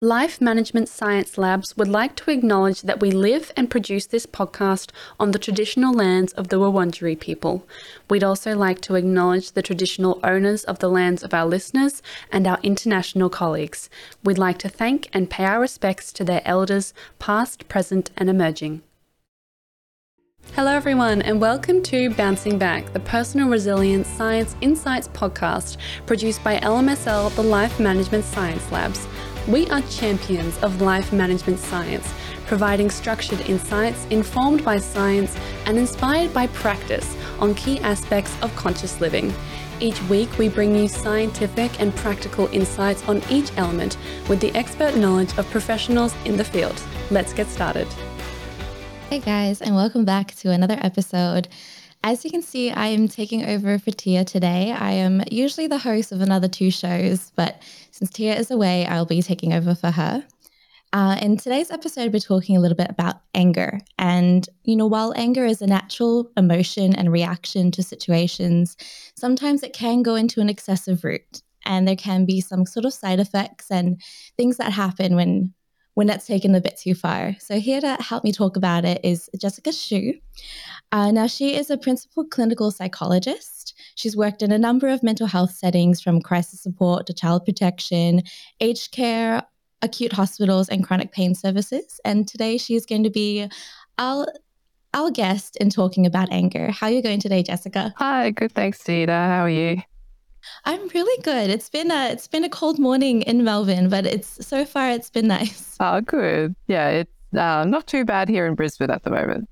Life Management Science Labs would like to acknowledge that we live and produce this podcast on the traditional lands of the Wurundjeri people. We'd also like to acknowledge the traditional owners of the lands of our listeners and our international colleagues. We'd like to thank and pay our respects to their elders, past, present, and emerging. Hello, everyone, and welcome to Bouncing Back, the Personal Resilience Science Insights podcast produced by LMSL, the Life Management Science Labs. We are champions of life management science, providing structured insights informed by science and inspired by practice on key aspects of conscious living. Each week, we bring you scientific and practical insights on each element with the expert knowledge of professionals in the field. Let's get started. Hey guys, and welcome back to another episode. As you can see, I am taking over for Tia today. I am usually the host of another two shows, but since Tia is away, I'll be taking over for her. Uh, in today's episode, we're talking a little bit about anger. And, you know, while anger is a natural emotion and reaction to situations, sometimes it can go into an excessive route. And there can be some sort of side effects and things that happen when when that's taken a bit too far. So, here to help me talk about it is Jessica Chu. Uh, now, she is a principal clinical psychologist. She's worked in a number of mental health settings from crisis support to child protection, aged care, acute hospitals, and chronic pain services. And today she is going to be our, our guest in talking about anger. How are you going today, Jessica? Hi, good. Thanks, Dita. How are you? I'm really good. It's been a it's been a cold morning in Melbourne, but it's so far it's been nice. Oh, good. Yeah, it's uh, not too bad here in Brisbane at the moment.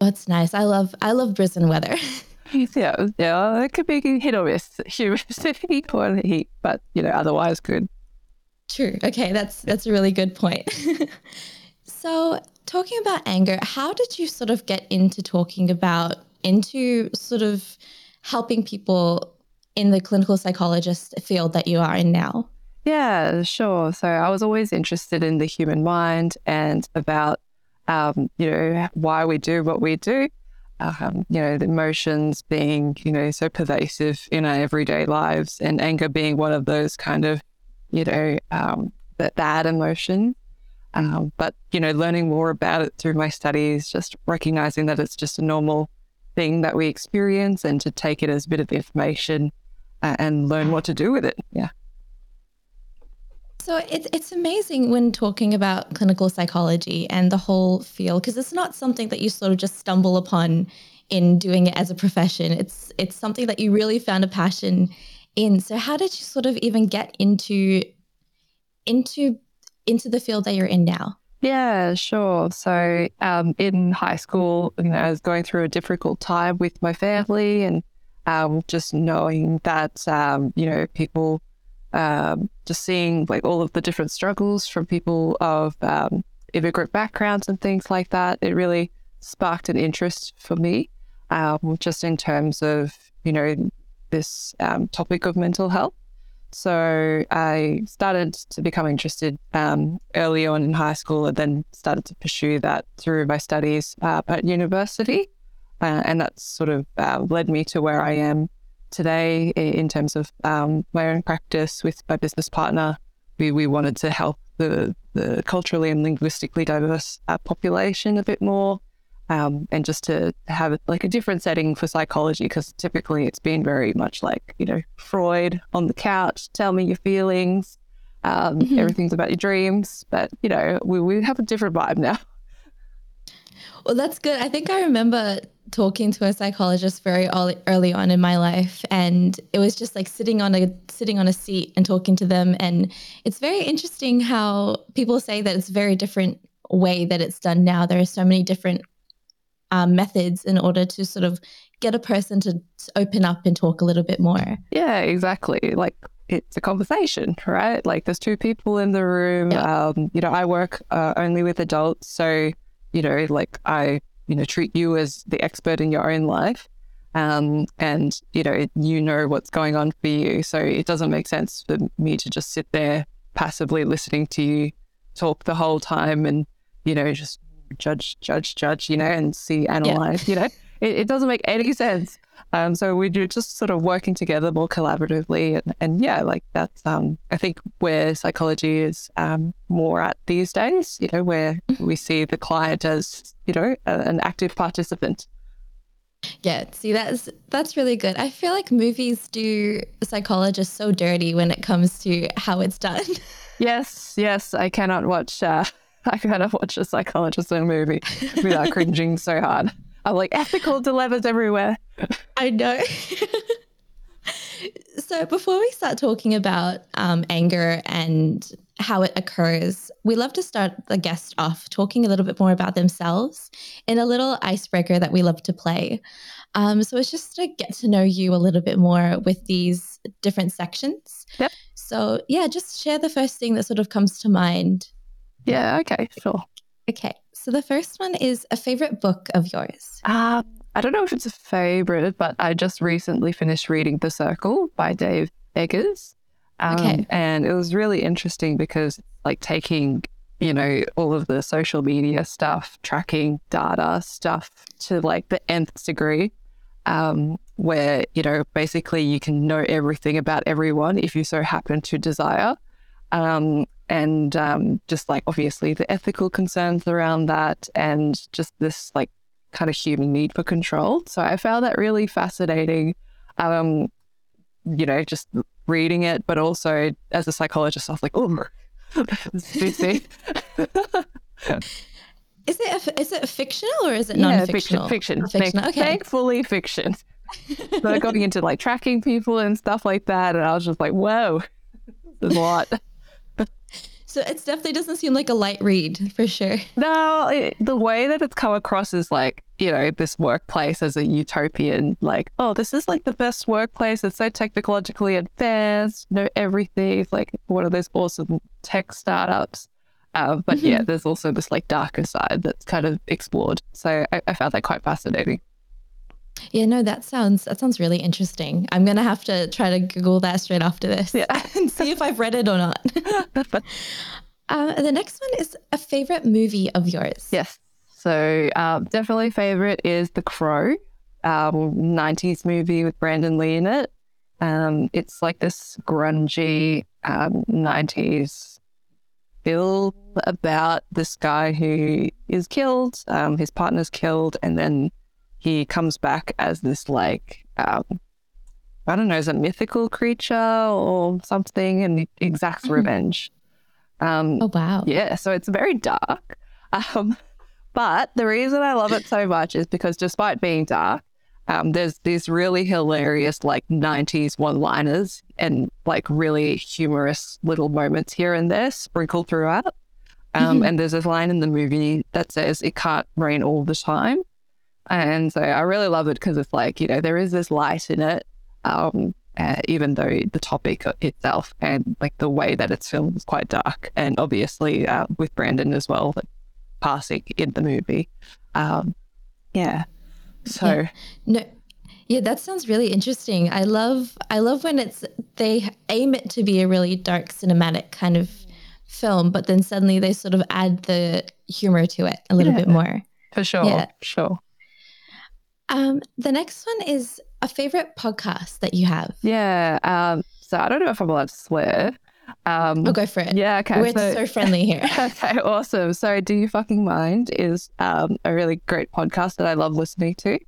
That's nice. I love I love Brisbane weather. yeah, yeah. It could be hit or miss, humidity or heat, but you know, otherwise good. True. Okay, that's that's a really good point. so, talking about anger, how did you sort of get into talking about into sort of helping people in the clinical psychologist field that you are in now? Yeah, sure. So I was always interested in the human mind and about, um, you know, why we do what we do. Um, you know, the emotions being, you know, so pervasive in our everyday lives, and anger being one of those kind of, you know, um, bad emotion. Um, but you know, learning more about it through my studies, just recognizing that it's just a normal thing that we experience, and to take it as a bit of information and learn what to do with it. Yeah. So it's it's amazing when talking about clinical psychology and the whole field because it's not something that you sort of just stumble upon in doing it as a profession. It's it's something that you really found a passion in. So how did you sort of even get into into into the field that you're in now? Yeah, sure. So um, in high school, you know, I was going through a difficult time with my family and um, just knowing that um, you know people um, just seeing like all of the different struggles from people of um, immigrant backgrounds and things like that it really sparked an interest for me um, just in terms of you know this um, topic of mental health so I started to become interested um, early on in high school and then started to pursue that through my studies uh, at university. Uh, and that's sort of uh, led me to where I am today in terms of um, my own practice with my business partner. We, we wanted to help the, the culturally and linguistically diverse uh, population a bit more um, and just to have like a different setting for psychology because typically it's been very much like, you know, Freud on the couch, tell me your feelings. Um, mm-hmm. Everything's about your dreams. But, you know, we, we have a different vibe now. Well, that's good. I think I remember talking to a psychologist very early, early on in my life and it was just like sitting on a sitting on a seat and talking to them and it's very interesting how people say that it's a very different way that it's done now. There are so many different um, methods in order to sort of get a person to open up and talk a little bit more. Yeah exactly. Like it's a conversation right? Like there's two people in the room. Yeah. um, you know i work uh, only with adults so you know like i you know, treat you as the expert in your own life. Um, and, you know, you know what's going on for you. So it doesn't make sense for me to just sit there passively listening to you talk the whole time and, you know, just judge, judge, judge, you know, and see, analyze, yeah. you know, it, it, doesn't make any sense. Um, so we're just sort of working together more collaboratively, and, and yeah, like that's um, I think where psychology is um, more at these days. You know, where we see the client as you know a, an active participant. Yeah, see that's that's really good. I feel like movies do psychologists so dirty when it comes to how it's done. Yes, yes, I cannot watch. Uh, I cannot watch a psychologist in a movie without cringing so hard. Like ethical dilemmas everywhere. I know. so before we start talking about um, anger and how it occurs, we love to start the guest off talking a little bit more about themselves in a little icebreaker that we love to play. Um, so it's just to get to know you a little bit more with these different sections. Yep. So yeah, just share the first thing that sort of comes to mind. Yeah. Okay. Sure. Okay. So the first one is a favorite book of yours. Uh, I don't know if it's a favorite, but I just recently finished reading The Circle by Dave Eggers. Um, Okay. And it was really interesting because, like, taking, you know, all of the social media stuff, tracking data stuff to like the nth degree, um, where, you know, basically you can know everything about everyone if you so happen to desire. Um, and um, just like obviously the ethical concerns around that and just this like kind of human need for control. So I found that really fascinating. Um, you know, just reading it, but also as a psychologist, I was like, oh, this is juicy. Is it a, is it fictional or is it yeah, non-fictional? fiction, fiction. Fictional, okay. Thankfully, fiction. so going into like tracking people and stuff like that, and I was just like, whoa, this is a lot. So it definitely doesn't seem like a light read for sure. No, it, the way that it's come across is like, you know, this workplace as a utopian, like, oh, this is like the best workplace. It's so technologically advanced, know everything. It's like one of those awesome tech startups. Uh, but yeah, there's also this like darker side that's kind of explored. So I, I found that quite fascinating. Yeah, no, that sounds that sounds really interesting. I'm gonna have to try to Google that straight after this Yeah. and see if I've read it or not. uh, the next one is a favorite movie of yours. Yes. So um, definitely favorite is The Crow, um, 90s movie with Brandon Lee in it. Um, it's like this grungy um, 90s film about this guy who is killed, um, his partner's killed, and then he comes back as this like um, I don't know, as a mythical creature or something, and exacts Mhm. revenge. Um, Oh wow. yeah, so it's very dark. Um, but the reason I love it so much is because despite being dark, um, there's these really hilarious like 90s one liners and like really humorous little moments here and there sprinkled throughout. Um, Mhm. And there's this line in the movie that says, It can't rain all the time. And so I really love it because it's like, you know, there is this light in it, um, uh, even though the topic itself and like the way that it's filmed is quite dark. And obviously uh, with Brandon as well, like, passing in the movie. Um, yeah. So, Yeah. No. Yeah, that sounds really interesting. I love I love when it's they aim it to be a really dark cinematic kind of film, but then suddenly they sort of add the humor to it a little Yeah. bit more. for sure. Yeah. Sure. Um, the next one is a favorite podcast that you have. Yeah. Um, so I don't know if I'm allowed to swear. Um, Oh, go for it. Yeah. Okay. We're so- so friendly here. okay, awesome. So, Do You Fucking Mind is um, a really great podcast that I love listening to.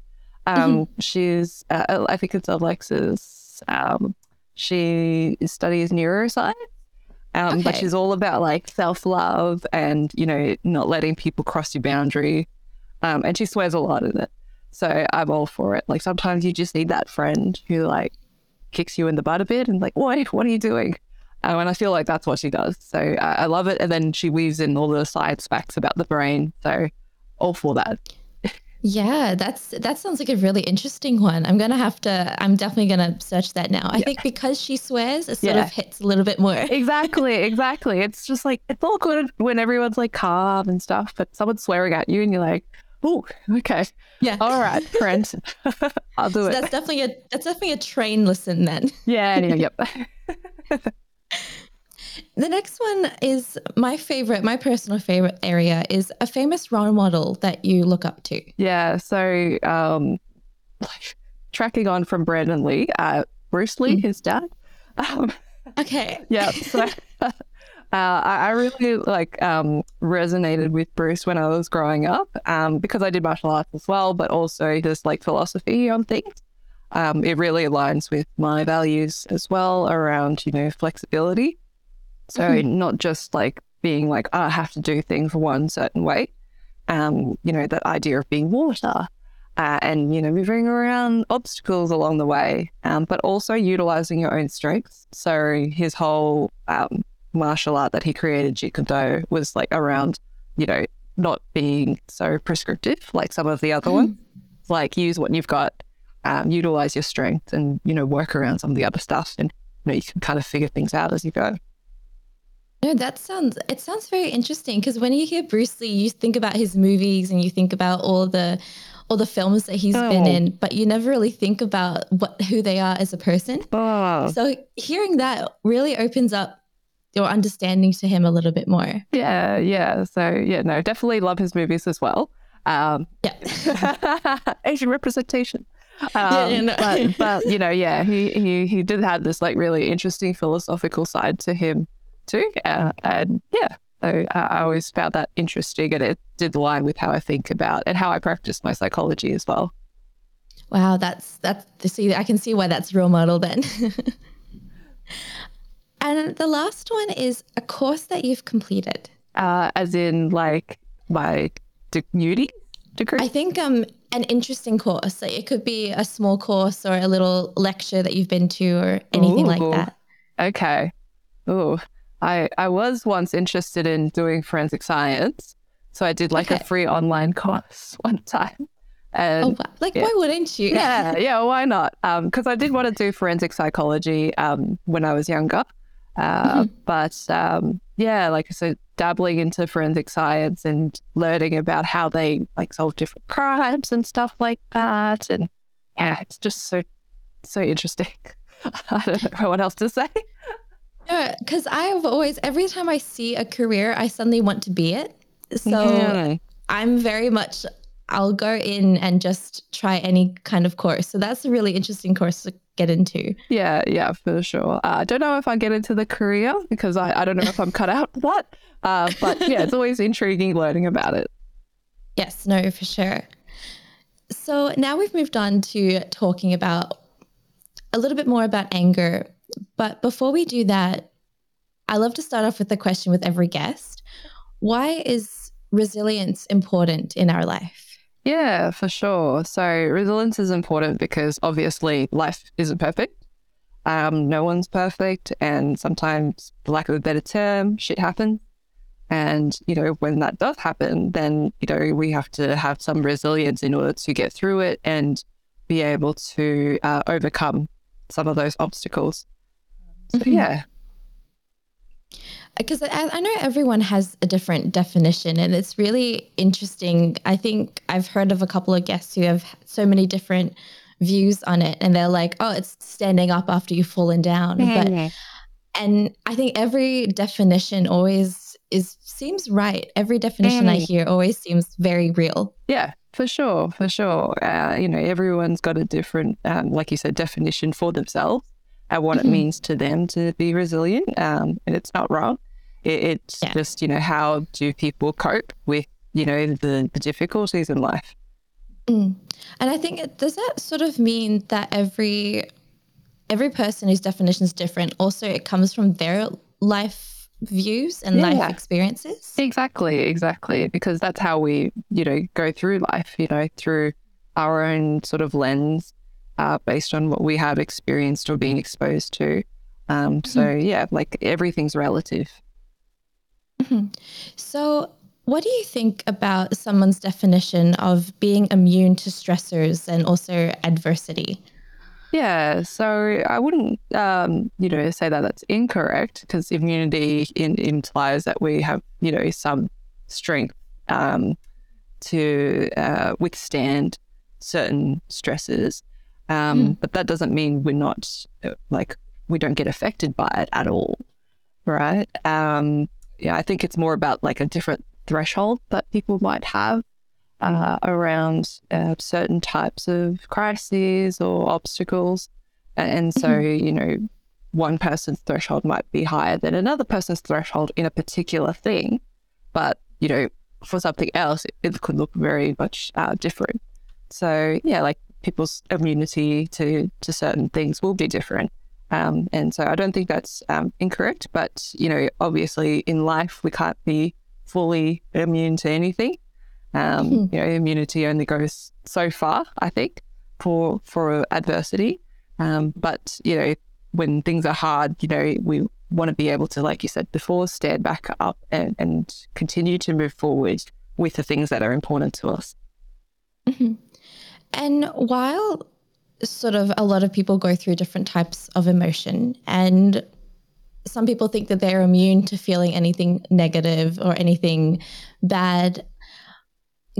Um, She's, uh, I think it's Alexis. Um, she studies neuroscience, um, but she's all about like self love and, you know, not letting people cross your boundary. Um, and she swears a lot in it. So, I'm all for it. Like, sometimes you just need that friend who, like, kicks you in the butt a bit and, like, what, what are you doing? Um, and I feel like that's what she does. So I, I love it. And then she weaves in all the science facts about the brain. So all for that. Yeah, that's that sounds like a really interesting one. I'm gonna have to. I'm definitely gonna search that now. I think because she swears, it sort Yeah. of hits a little bit more. Exactly, exactly. It's just like it's all good when everyone's like calm and stuff, but someone's swearing at you and you're like, oh, okay, Yeah. all right, friend, I'll do So it. that's definitely a that's definitely a train listen then. Yeah, anyway, yep. The next one is my favorite, my personal favorite area is a famous role model that you look up to. Yeah, so um like tracking on from Brandon Lee, uh, Bruce Lee, Mm. his dad. Um, Okay. yeah, so uh, I, I really like um, resonated with Bruce when I was growing up um, because I did martial arts as well, but also just like philosophy on things. Um, it really aligns with my values as well around you know flexibility. So Mhm. not just like being like oh, I have to do things one certain way. Um, you know that idea of being water. Uh, and you know moving around obstacles along the way, um, but also utilizing your own strengths. So his whole um, martial art that he created, Jeet Kune Do, was like around you know not being so prescriptive like some of the other ones. Like use what you've got, um, utilize your strength, and you know work around some of the other stuff, and you know you can kind of figure things out as you go. No, that sounds it sounds very interesting because when you hear Bruce Lee, you think about his movies and you think about all the all the films that he's been Oh. in, but you never really think about what who they are as a person. Oh, So hearing that really opens up your understanding to him a little bit more. yeah, yeah. So yeah, no, definitely love his movies as well. Um, Yeah. Asian representation. Um, Yeah, yeah, no. but, but you know, yeah, he, he he did have this like really interesting philosophical side to him too, uh, and yeah, so I, I always found that interesting, and it did align with how I think about and how I practice my psychology as well. Wow, that's that's see I can see why that's role model then. and the last one is a course that you've completed. Uh, as in like my de- uni degree. I think um an interesting course. Like it could be a small course or a little lecture that you've been to or anything like that. Okay. Oh, I I was once interested in doing forensic science, so I did like Okay. a free online course one time. And Oh, wow. like yeah. why wouldn't you? yeah, yeah, why not? Um, because I did want to do forensic psychology um when I was younger, uh, Mm-hmm. but um, yeah, like I said, dabbling into forensic science and learning about how they like solve different crimes and stuff like that, and yeah, it's just so so interesting. I don't know what else to say. because I've always every time I see a career, I suddenly want to be it. So Yeah. I'm very much I'll go in and just try any kind of course. So that's a really interesting course to get into. Yeah, yeah, for sure. Uh, I don't know if I get into the career because I, I don't know if I'm cut out for that. Uh, but yeah, it's always intriguing learning about it. Yes, no, for sure. So now we've moved on to talking about a little bit more about anger. But before we do that, I love to start off with the question with every guest Why is resilience important in our life? Yeah, for sure. So resilience is important because obviously life isn't perfect. Um, no one's perfect, and sometimes, for lack of a better term, shit happens. And you know, when that does happen, then you know we have to have some resilience in order to get through it and be able to uh, overcome some of those obstacles. So Mhm. yeah, Because I, I know everyone has a different definition, and it's really interesting. I think I've heard of a couple of guests who have so many different views on it, and they're like, "Oh, it's standing up after you've fallen down." But and I think every definition always is seems right. Every definition I Mm. hear always seems very real. Yeah, for sure, for sure. Uh, you know, everyone's got a different, um, like you said, definition for themselves and what Mhm. it means to them to be resilient. Um, and it's not wrong. It, it's Yeah. just, you know, how do people cope with, you know, the, the difficulties in life? Mm. And I think it, does that sort of mean that every every person whose definition is different. Also, it comes from their life views and Yeah. life experiences. Exactly, exactly. Because that's how we, you know, go through life, you know, through our own sort of lens uh, based on what we have experienced or been exposed to. Um, so, yeah, like everything's relative. Mhm. So, what do you think about someone's definition of being immune to stressors and also adversity? Yeah, so I wouldn't, um, you know, say that that's incorrect because immunity in, implies that we have, you know, some strength um, to uh, withstand certain stresses. Um, But that doesn't mean we're not like we don't get affected by it at all, right? Um, yeah, I think it's more about like a different threshold that people might have uh, around uh, certain types of crises or obstacles. And so, mm-hmm. you know, one person's threshold might be higher than another person's threshold in a particular thing. But, you know, for something else, it, it could look very much uh, different. So, yeah, like people's immunity to, to certain things will be different. Um, and so I don't think that's um, incorrect. But, you know, obviously in life, we can't be fully immune to anything. Um, mm-hmm. You know, immunity only goes so far, I think, for for adversity. Um, but you know, when things are hard, you know, we want to be able to, like you said before, stand back up and, and continue to move forward with the things that are important to us. Mm-hmm. And while sort of a lot of people go through different types of emotion and some people think that they're immune to feeling anything negative or anything bad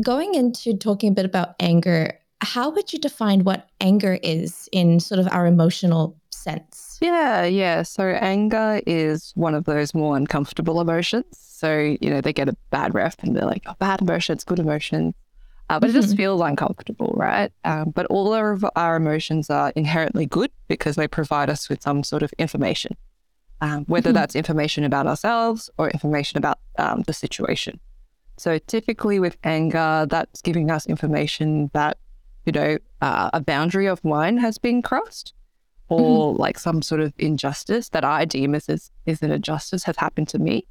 going into talking a bit about anger, how would you define what anger is in sort of our emotional sense? Yeah, yeah. So anger is one of those more uncomfortable emotions. So, you know, they get a bad rep and they're like, oh, bad emotions, good emotions. Uh, but mm-hmm. it just mm-hmm. feels uncomfortable, right? Um, but all of our emotions are inherently good because they provide us with some sort of information, um, whether mm-hmm. that's information about ourselves or information about um, the situation. So typically with anger, that's giving us information that, you know, uh, a boundary of mine has been crossed or mm-hmm. like some sort of injustice that I deem as, as is an injustice has happened to me.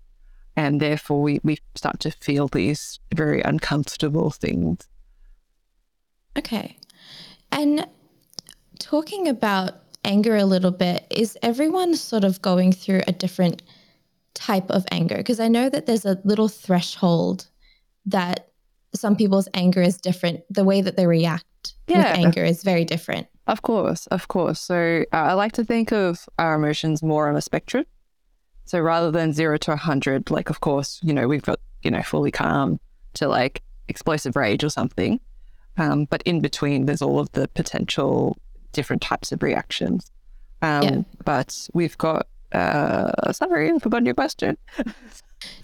And therefore we, we start to feel these very uncomfortable things. Okay. And talking about anger a little bit, is everyone sort of going through a different type of anger? Because I know that there's a little threshold that some people's anger is different. The way that they react yeah. with anger is very different. Of course, of course. So uh, I like to think of our emotions more on a spectrum. So rather than zero to 100, like, of course, you know, we've got, you know, fully calm to like explosive rage or something. Um, but in between, there's all of the potential different types of reactions. Um, yeah. But we've got, uh, sorry, I forgot your question.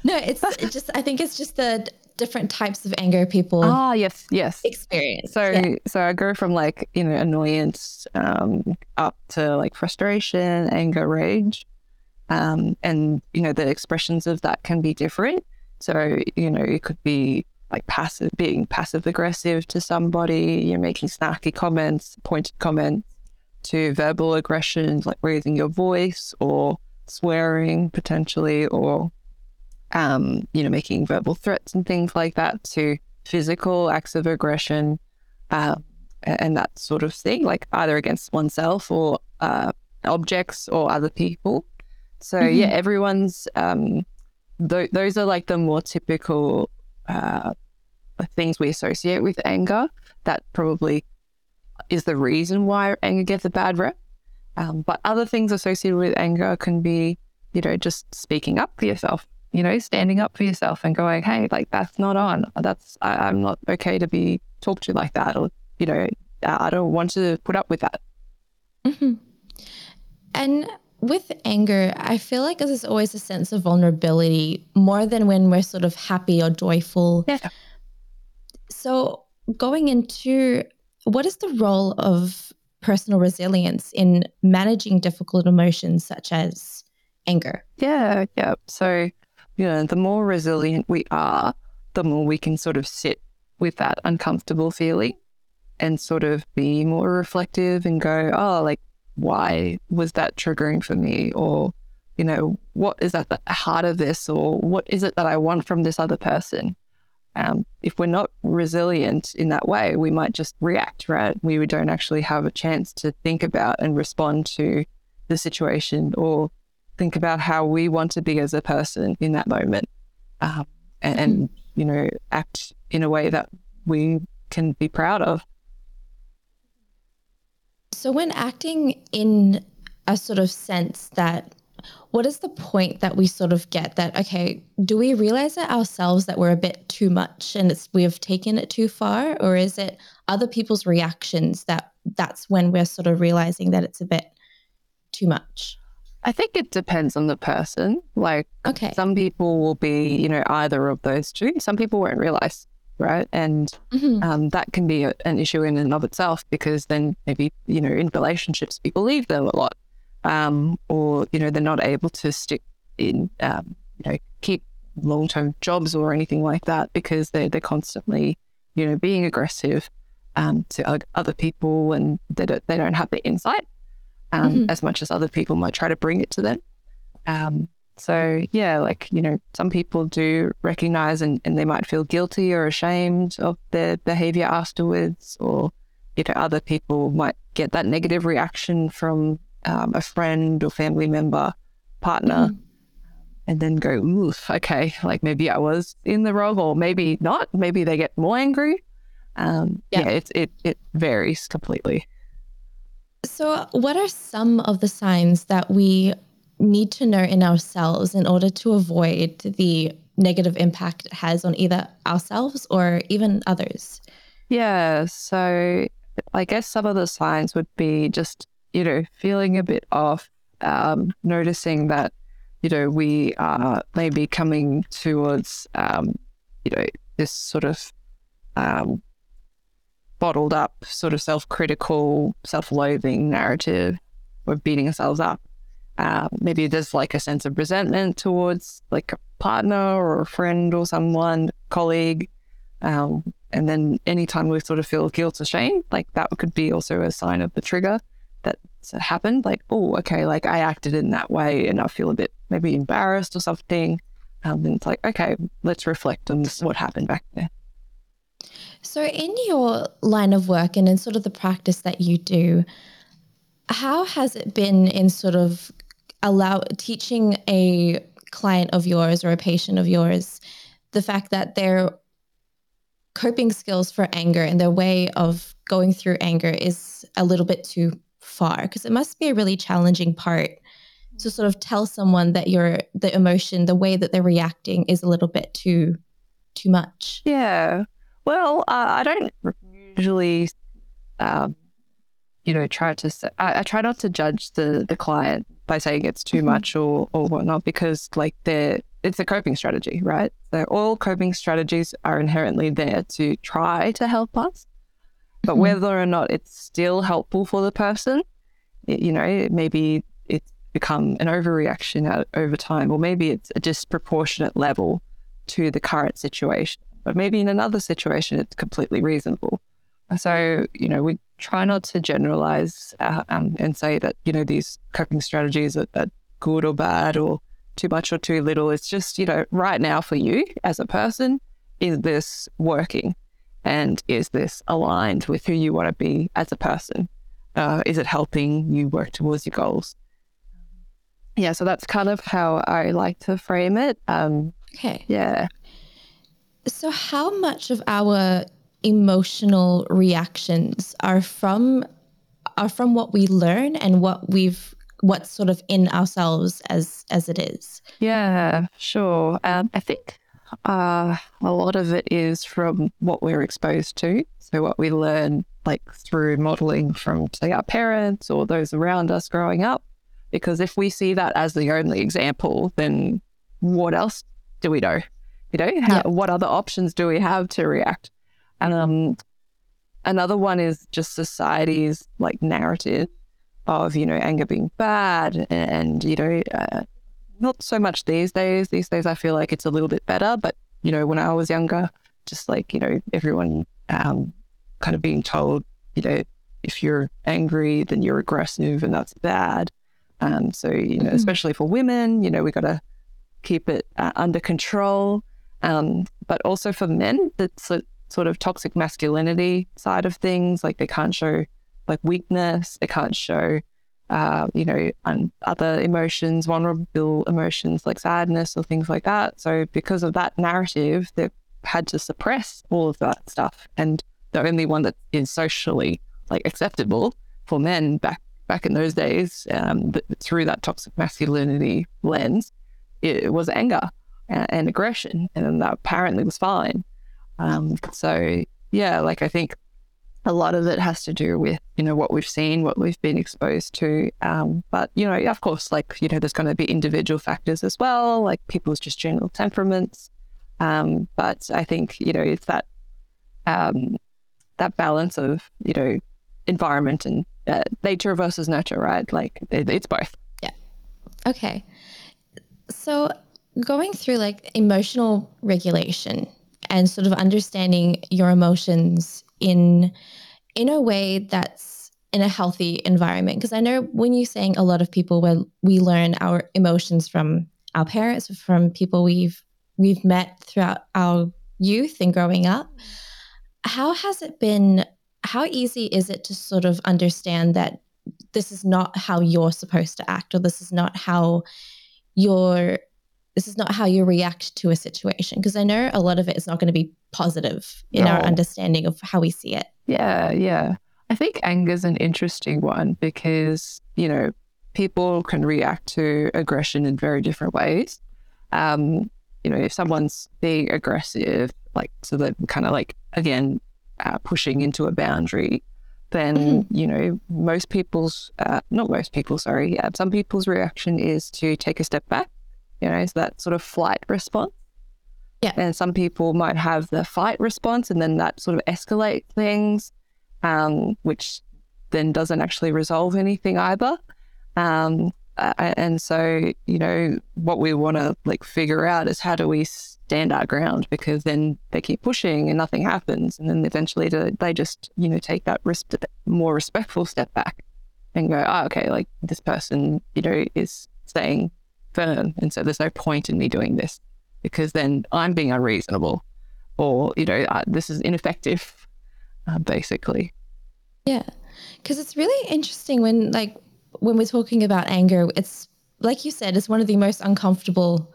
no, it's, it's just, I think it's just the different types of anger people ah yes yes experience so yeah. so i go from like you know annoyance um, up to like frustration anger rage um, and you know the expressions of that can be different so you know it could be like passive being passive aggressive to somebody you're making snarky comments pointed comments to verbal aggression like raising your voice or swearing potentially or um, you know, making verbal threats and things like that to physical acts of aggression uh, and that sort of thing, like either against oneself or uh, objects or other people. So mm-hmm. yeah, everyone's um, th- those are like the more typical uh, things we associate with anger. That probably is the reason why anger gets a bad rep. Um, but other things associated with anger can be, you know, just speaking up for yourself, you know, standing up for yourself and going, hey, like that's not on. That's, I, am not okay to be talked to like that. Or, you know, I don't want to put up with that. Mm-hmm. And with anger, I feel like there's always a sense of vulnerability more than when we're sort of happy or joyful. Yeah. So, going into what is the role of personal resilience in managing difficult emotions such as anger? Yeah, yeah. So, you know, the more resilient we are, the more we can sort of sit with that uncomfortable feeling and sort of be more reflective and go, oh, like, why was that triggering for me? Or, you know, what is at the heart of this? Or what is it that I want from this other person? Um, if we're not resilient in that way, we might just react, right? We don't actually have a chance to think about and respond to the situation or think about how we want to be as a person in that moment um, and, and, mm-hmm. you know, act in a way that we can be proud of. So, when acting in a sort of sense that what is the point that we sort of get that okay do we realize it ourselves that we're a bit too much and it's we have taken it too far or is it other people's reactions that that's when we're sort of realizing that it's a bit too much I think it depends on the person. Like, okay, some people will be, you know, either of those two. Some people won't realize right? And Mhm. um, that can be a, an issue in and of itself because then maybe you know in relationships people leave them a lot, um, or you know they're not able to stick in um, you know keep long term jobs or anything like that because they they're constantly you know being aggressive um, to other people and they don't they don't have the insight um, Mhm. as much as other people might try to bring it to them. So yeah, like you know, some people do recognize and, and they might feel guilty or ashamed of their behavior afterwards, or you know, other people might get that negative reaction from um, a friend or family member, partner, Mhm. and then go, ooh, okay, like maybe I was in the wrong, or maybe not. Maybe they get more angry. Um, Yeah. yeah, it it it varies completely. So, what are some of the signs that we need to know in ourselves in order to avoid the negative impact it has on either ourselves or even others? Yeah. So I guess some of the signs would be just, you know, feeling a bit off, um, noticing that, you know, we are maybe coming towards, um, you know, this sort of um, bottled up, sort of self critical, self loathing narrative. We're beating ourselves up. Uh, maybe there's like a sense of resentment towards like a partner or a friend or someone, colleague. Um, and then anytime we sort of feel guilt or shame, like that could be also a sign of the trigger that's happened. Like, oh, okay, like I acted in that way and I feel a bit maybe embarrassed or something. Um, and it's like, okay, let's reflect on this, what happened back there. So, in your line of work and in sort of the practice that you do, how has it been in sort of allow teaching a client of yours or a patient of yours the fact that their coping skills for anger and their way of going through anger is a little bit too far because it must be a really challenging part to sort of tell someone that your the emotion the way that they're reacting is a little bit too too much Yeah. Well, uh, I don't usually, um, you know, try to. Say, I, I try not to judge the the client by saying it's too Mhm. much or or whatnot because, like, they're it's a coping strategy, right? So all coping strategies are inherently there to try to help us, but Mhm. whether or not it's still helpful for the person, it, you know, maybe it's become an overreaction out over time, or maybe it's a disproportionate level to the current situation. But maybe in another situation, it's completely reasonable. So, you know, we try not to generalize uh, um, and say that, you know, these coping strategies are, are good or bad or too much or too little. It's just, you know, right now for you as a person, is this working? And is this aligned with who you want to be as a person? Uh, is it helping you work towards your goals? Yeah, so that's kind of how I like to frame it. Um, okay yeah. So, how much of our emotional reactions are from are from what we learn and what we've what's sort of in ourselves as as it is? Yeah, sure. Um, I think uh, a lot of it is from what we're exposed to. So, what we learn, like through modeling from, say, our parents or those around us growing up. Because if we see that as the only example, then what else do we know? You know, how, Yeah. what other options do we have to react? And um, another one is just society's like narrative of, you know, anger being bad and, you know, uh, not so much these days. These days, I feel like it's a little bit better. But you know, when I was younger, just like you know, everyone um, kind of being told, you know, if you're angry, then you're aggressive, and that's bad. Um, so you know, Mhm. especially for women, you know, we got to keep it uh, under control. Um, but also for men, that's a sort of toxic masculinity side of things. Like they can't show like weakness. They can't show uh, you know, and other emotions, vulnerable emotions like sadness or things like that. So because of that narrative, they've had to suppress all of that stuff. And the only one that is socially like acceptable for men back back in those days, um, through that toxic masculinity lens, it was anger and, and aggression, and that apparently was fine. Um, so yeah, like I think a lot of it has to do with you know what we've seen what we've been exposed to um, but you know of course like you know there's going to be individual factors as well like people's just general temperaments um, but i think you know it's that um, that balance of you know environment and uh, nature versus nurture, right? Like it, it's both. Yeah. Okay. So going through like emotional regulation and sort of understanding your emotions in in a way that's in a healthy environment. Because i know when you're saying a lot of people where we learn our emotions from our parents from people we've we've met throughout our youth and growing up. Mm-hmm. How has it been how easy is it to sort of understand that this is not how you're supposed to act or this is not how you're this is not how you react to a situation because i know a lot of it is not going to be positive in no. our understanding of how we see it yeah yeah i think anger is an interesting one because you know people can react to aggression in very different ways um you know if someone's being aggressive like so that kind of like again uh, pushing into a boundary then mm-hmm. you know most people's uh, not most people sorry uh, some people's reaction is to take a step back you know, so that sort of flight response. Yeah. And some people might have the fight response and then that sort of escalate things, um, which then doesn't actually resolve anything either. Um, uh, and so, you know, what we want to like figure out is how do we stand our ground because then they keep pushing and nothing happens. And then eventually they just, you know, take that res- more respectful step back and go, oh, okay, like this person, you know, is saying firm. And so there's no point in me doing this because then I'm being unreasonable or, you know, uh, this is ineffective, uh, basically. Yeah. Because it's really interesting when, like, when we're talking about anger, it's like you said, it's one of the most uncomfortable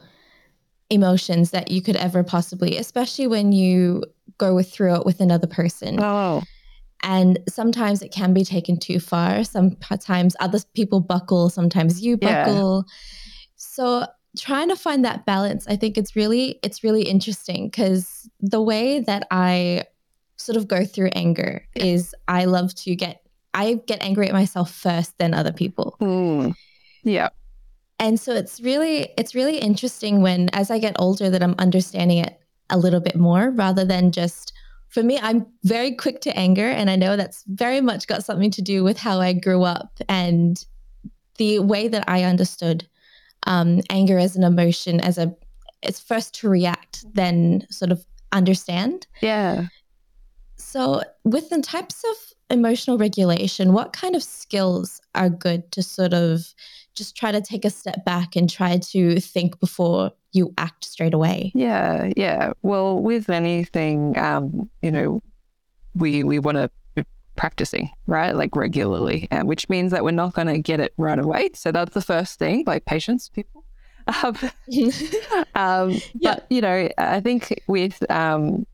emotions that you could ever possibly, especially when you go through it with another person. Oh. And sometimes it can be taken too far. Sometimes other people buckle, sometimes you buckle. Yeah. So trying to find that balance, I think it's really it's really interesting because the way that I sort of go through anger is I love to get I get angry at myself first than other people. Mm. Yeah. And so it's really it's really interesting when as I get older that I'm understanding it a little bit more rather than just for me I'm very quick to anger and I know that's very much got something to do with how I grew up and the way that I understood um, anger as an emotion as a it's first to react then sort of understand. Yeah. So with the types of emotional regulation what kind of skills are good to sort of just try to take a step back and try to think before you act straight away? Yeah yeah. Well with anything um you know we we want to practicing, right? Like regularly, and which means that we're not going to get it right away. So that's the first thing, like patience, people. Um, um, yeah. But, you know, I think with, um,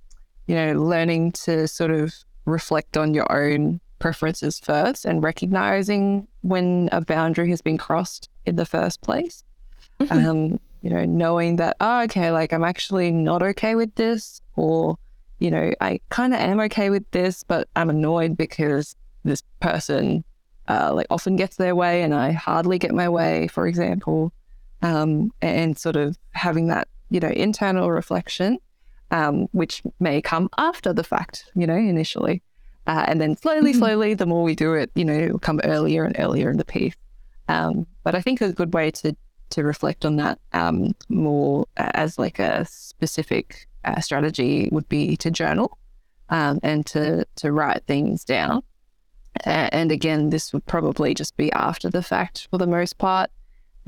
you know, learning to sort of reflect on your own preferences first and recognizing when a boundary has been crossed in the first place. Mm-hmm. Um, you know, knowing that, oh, okay, like I'm actually not okay with this, or you know, I kind of am okay with this, but I'm annoyed because this person uh, like often gets their way and I hardly get my way, for example. Um, and sort of having that, you know, internal reflection, um, which may come after the fact, you know, initially. Uh, and then slowly, mm-hmm. slowly, the more we do it, you know, it'll come earlier and earlier in the piece. Um, but I think a good way to to reflect on that um, more as like a specific uh, strategy would be to journal um, and to to write things down. and again, this would probably just be after the fact for the most part.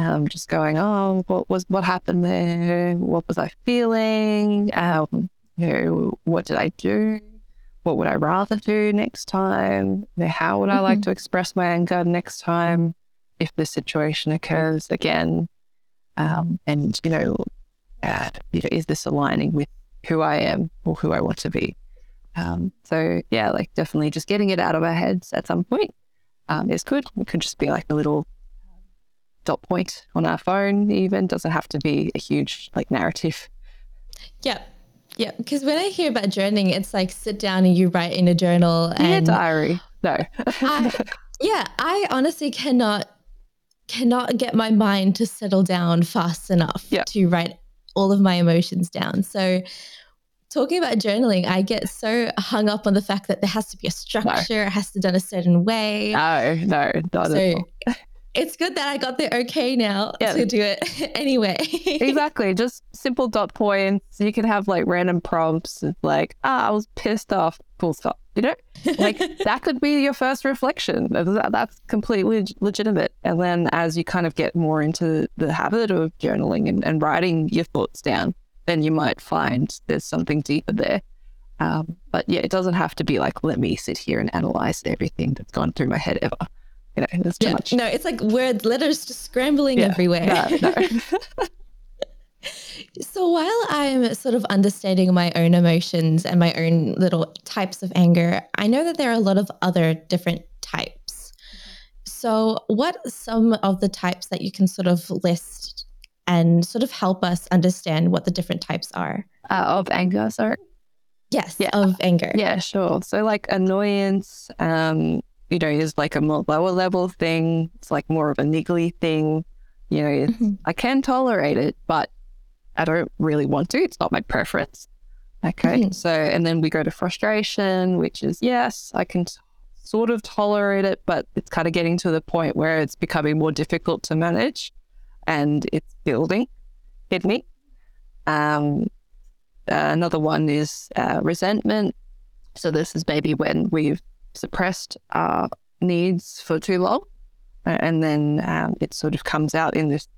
Um, just going, oh, what was what happened there? What was I feeling? Um, you know, what did I do? What would I rather do next time? How would I mm-hmm. like to express my anger next time if this situation occurs again? Um, and you know, uh, you know, is this aligning with who I am or who I want to be. Um, so yeah, like definitely just getting it out of our heads at some point um, is good. It could just be like a little dot point on our phone. Even doesn't have to be a huge like narrative. Yeah, yeah. Because when I hear about journaling, it's like sit down and you write in a journal and yeah, diary. No. I, yeah, I honestly cannot cannot get my mind to settle down fast enough yeah. to write all of my emotions down. So talking about journaling, I get so hung up on the fact that there has to be a structure, it has to be done a certain way. No, no, not So at all. It's good that I got the okay now Yeah. to do it anyway. exactly. Just simple dot points. You can have like random prompts like, ah, I was pissed off, full stop. You know, like that could be your first reflection. That's completely leg- legitimate. And then as you kind of get more into the habit of journaling and, and writing your thoughts down, then you might find there's something deeper there. Um, but yeah, it doesn't have to be like, let me sit here and analyze everything that's gone through my head ever. You know, there's too Yeah. much. No, it's like words, letters just scrambling Yeah. everywhere. No, no. So while I'm sort of understanding my own emotions and my own little types of anger, I know that there are a lot of other different types. So, what are some of the types that you can sort of list and sort of help us understand what the different types are? uh, of anger, sorry. Yes, Yeah. of anger. Yeah, sure. So like annoyance, um, you know, is like a more lower level thing. It's like more of a niggly thing. You know, it's, Mhm. I can tolerate it, but I don't really want to. It's not my preference. Okay. Mhm. So, and then we go to frustration, which is yes, I can s- sort of tolerate it, but it's kind of getting to the point where it's becoming more difficult to manage and it's building in me. Um, uh, another one is uh, resentment. So this is maybe when we've suppressed our needs for too long, uh, and then um, it sort of comes out in this,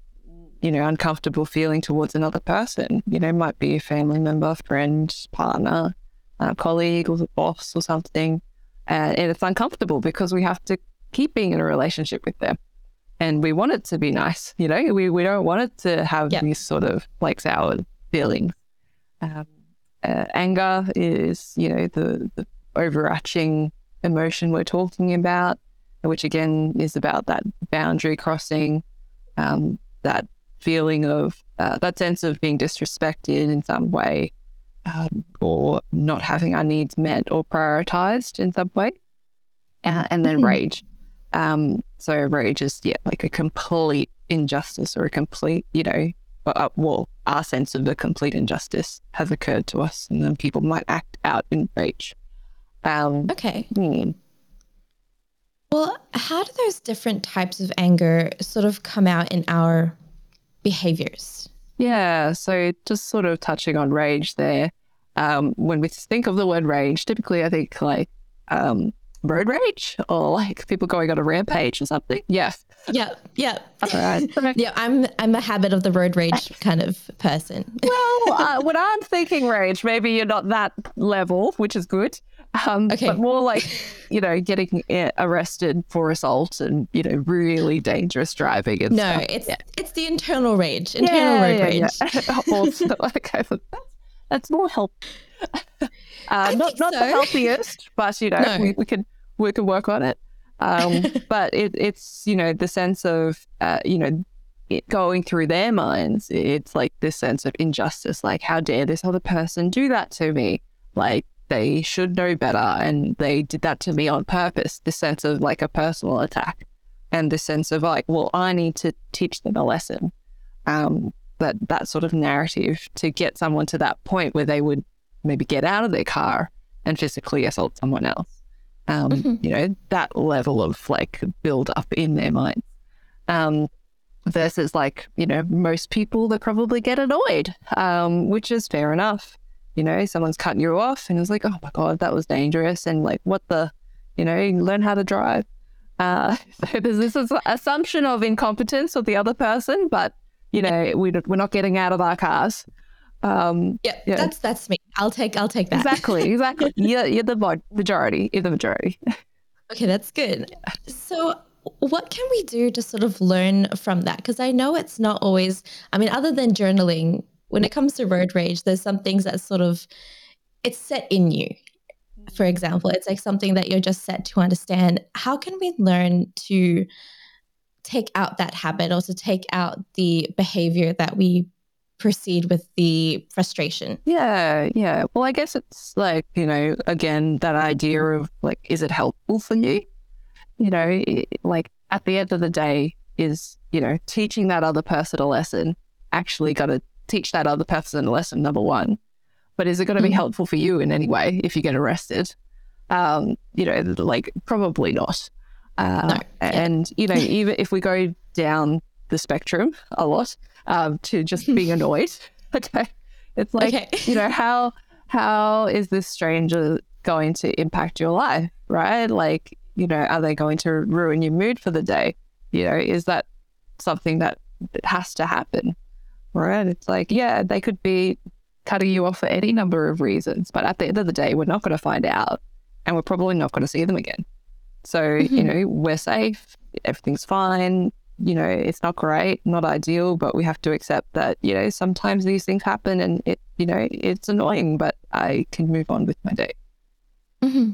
you know, uncomfortable feeling towards another person. You know, might be a family member, friend, partner, uh, colleague, or the boss, or something, uh, and it's uncomfortable because we have to keep being in a relationship with them. And we want it to be nice, you know. We we don't want it to have Yeah. these sort of like sour feelings. Um, uh, anger is, you know, the, the overarching emotion we're talking about, which again is about that boundary crossing, um, that feeling of uh, that sense of being disrespected in some way, um, or not having our needs met or prioritized in some way, uh, and then Mhm. rage. Um, so rage is yeah, like a complete injustice or a complete, you know, uh, well, our sense of a complete injustice has occurred to us, and then people might act out in rage. Um, Okay. hmm. Well, how do those different types of anger sort of come out in our behaviors? Yeah, so just sort of touching on rage there. Um, when we think of the word rage, typically I think like um, road rage or like people going on a rampage or something. Yeah. Yeah, yeah. Right. Yeah, I'm I'm a habit of the road rage kind of person. well, uh, when I'm thinking rage, maybe you're not that level, which is good. Um, Okay. But more like, you know, getting arrested for assault and, you know, really dangerous driving and No, stuff. it's it's the internal rage, internal road rage. Yeah. also, okay, so that's, that's more help. Uh, not not the healthiest, but you know, No. we, we can we can work on it. Um, but it, it's you know the sense of uh, you know it going through their minds. It's like this sense of injustice. Like, how dare this other person do that to me? Like they should know better, and they did that to me on purpose. This sense of like a personal attack, and this sense of like, well, I need to teach them a lesson. Um, that that sort of narrative to get someone to that point where they would maybe get out of their car and physically assault someone else. Um, Mhm. You know, that level of like build up in their minds. Um, versus like, you know, most people that probably get annoyed, um, which is fair enough. You know, someone's cutting you off and it's like, oh my God, that was dangerous. And like, what the, you know, learn how to drive. Uh, so there's this ass- assumption of incompetence of the other person, but, you know, we, we're not getting out of our cars. Um, Yeah, Yeah. that's that's me. I'll take I'll take that. exactly, exactly. You're, you're the majority. You're the majority. Okay, that's good. So, what can we do to sort of learn from that? Because I know it's not always, I mean, other than journaling, when it comes to road rage, there's some things that sort of, it's set in you. For mm. example, it's like something that you're just set to understand. How can we learn to take out that habit or to take out the behavior that we proceed with the frustration? Yeah, yeah. Well, I guess it's like, you know, again, that idea of like, is it helpful for you? You know, like at the end of the day, is, you know, teaching that other person a lesson actually got to teach that other person a lesson, number one. but is it going to be Mhm. helpful for you in any way if you get arrested? Um, you know, like probably not. Uh, No. And, you know, even if we go down the spectrum a lot um, to just being annoyed, okay, it's like, Okay. you know, how how is this stranger going to impact your life, right? Like, you know, are they going to ruin your mood for the day? You know, is that something that has to happen, right? It's like, yeah, they could be cutting you off for any number of reasons, but at the end of the day, we're not going to find out, and we're probably not going to see them again. So, you Mhm. know, we're safe, everything's fine. You know, it's not great, not ideal, but we have to accept that, you know, sometimes these things happen and it, you know, it's annoying, but I can move on with my day. hmm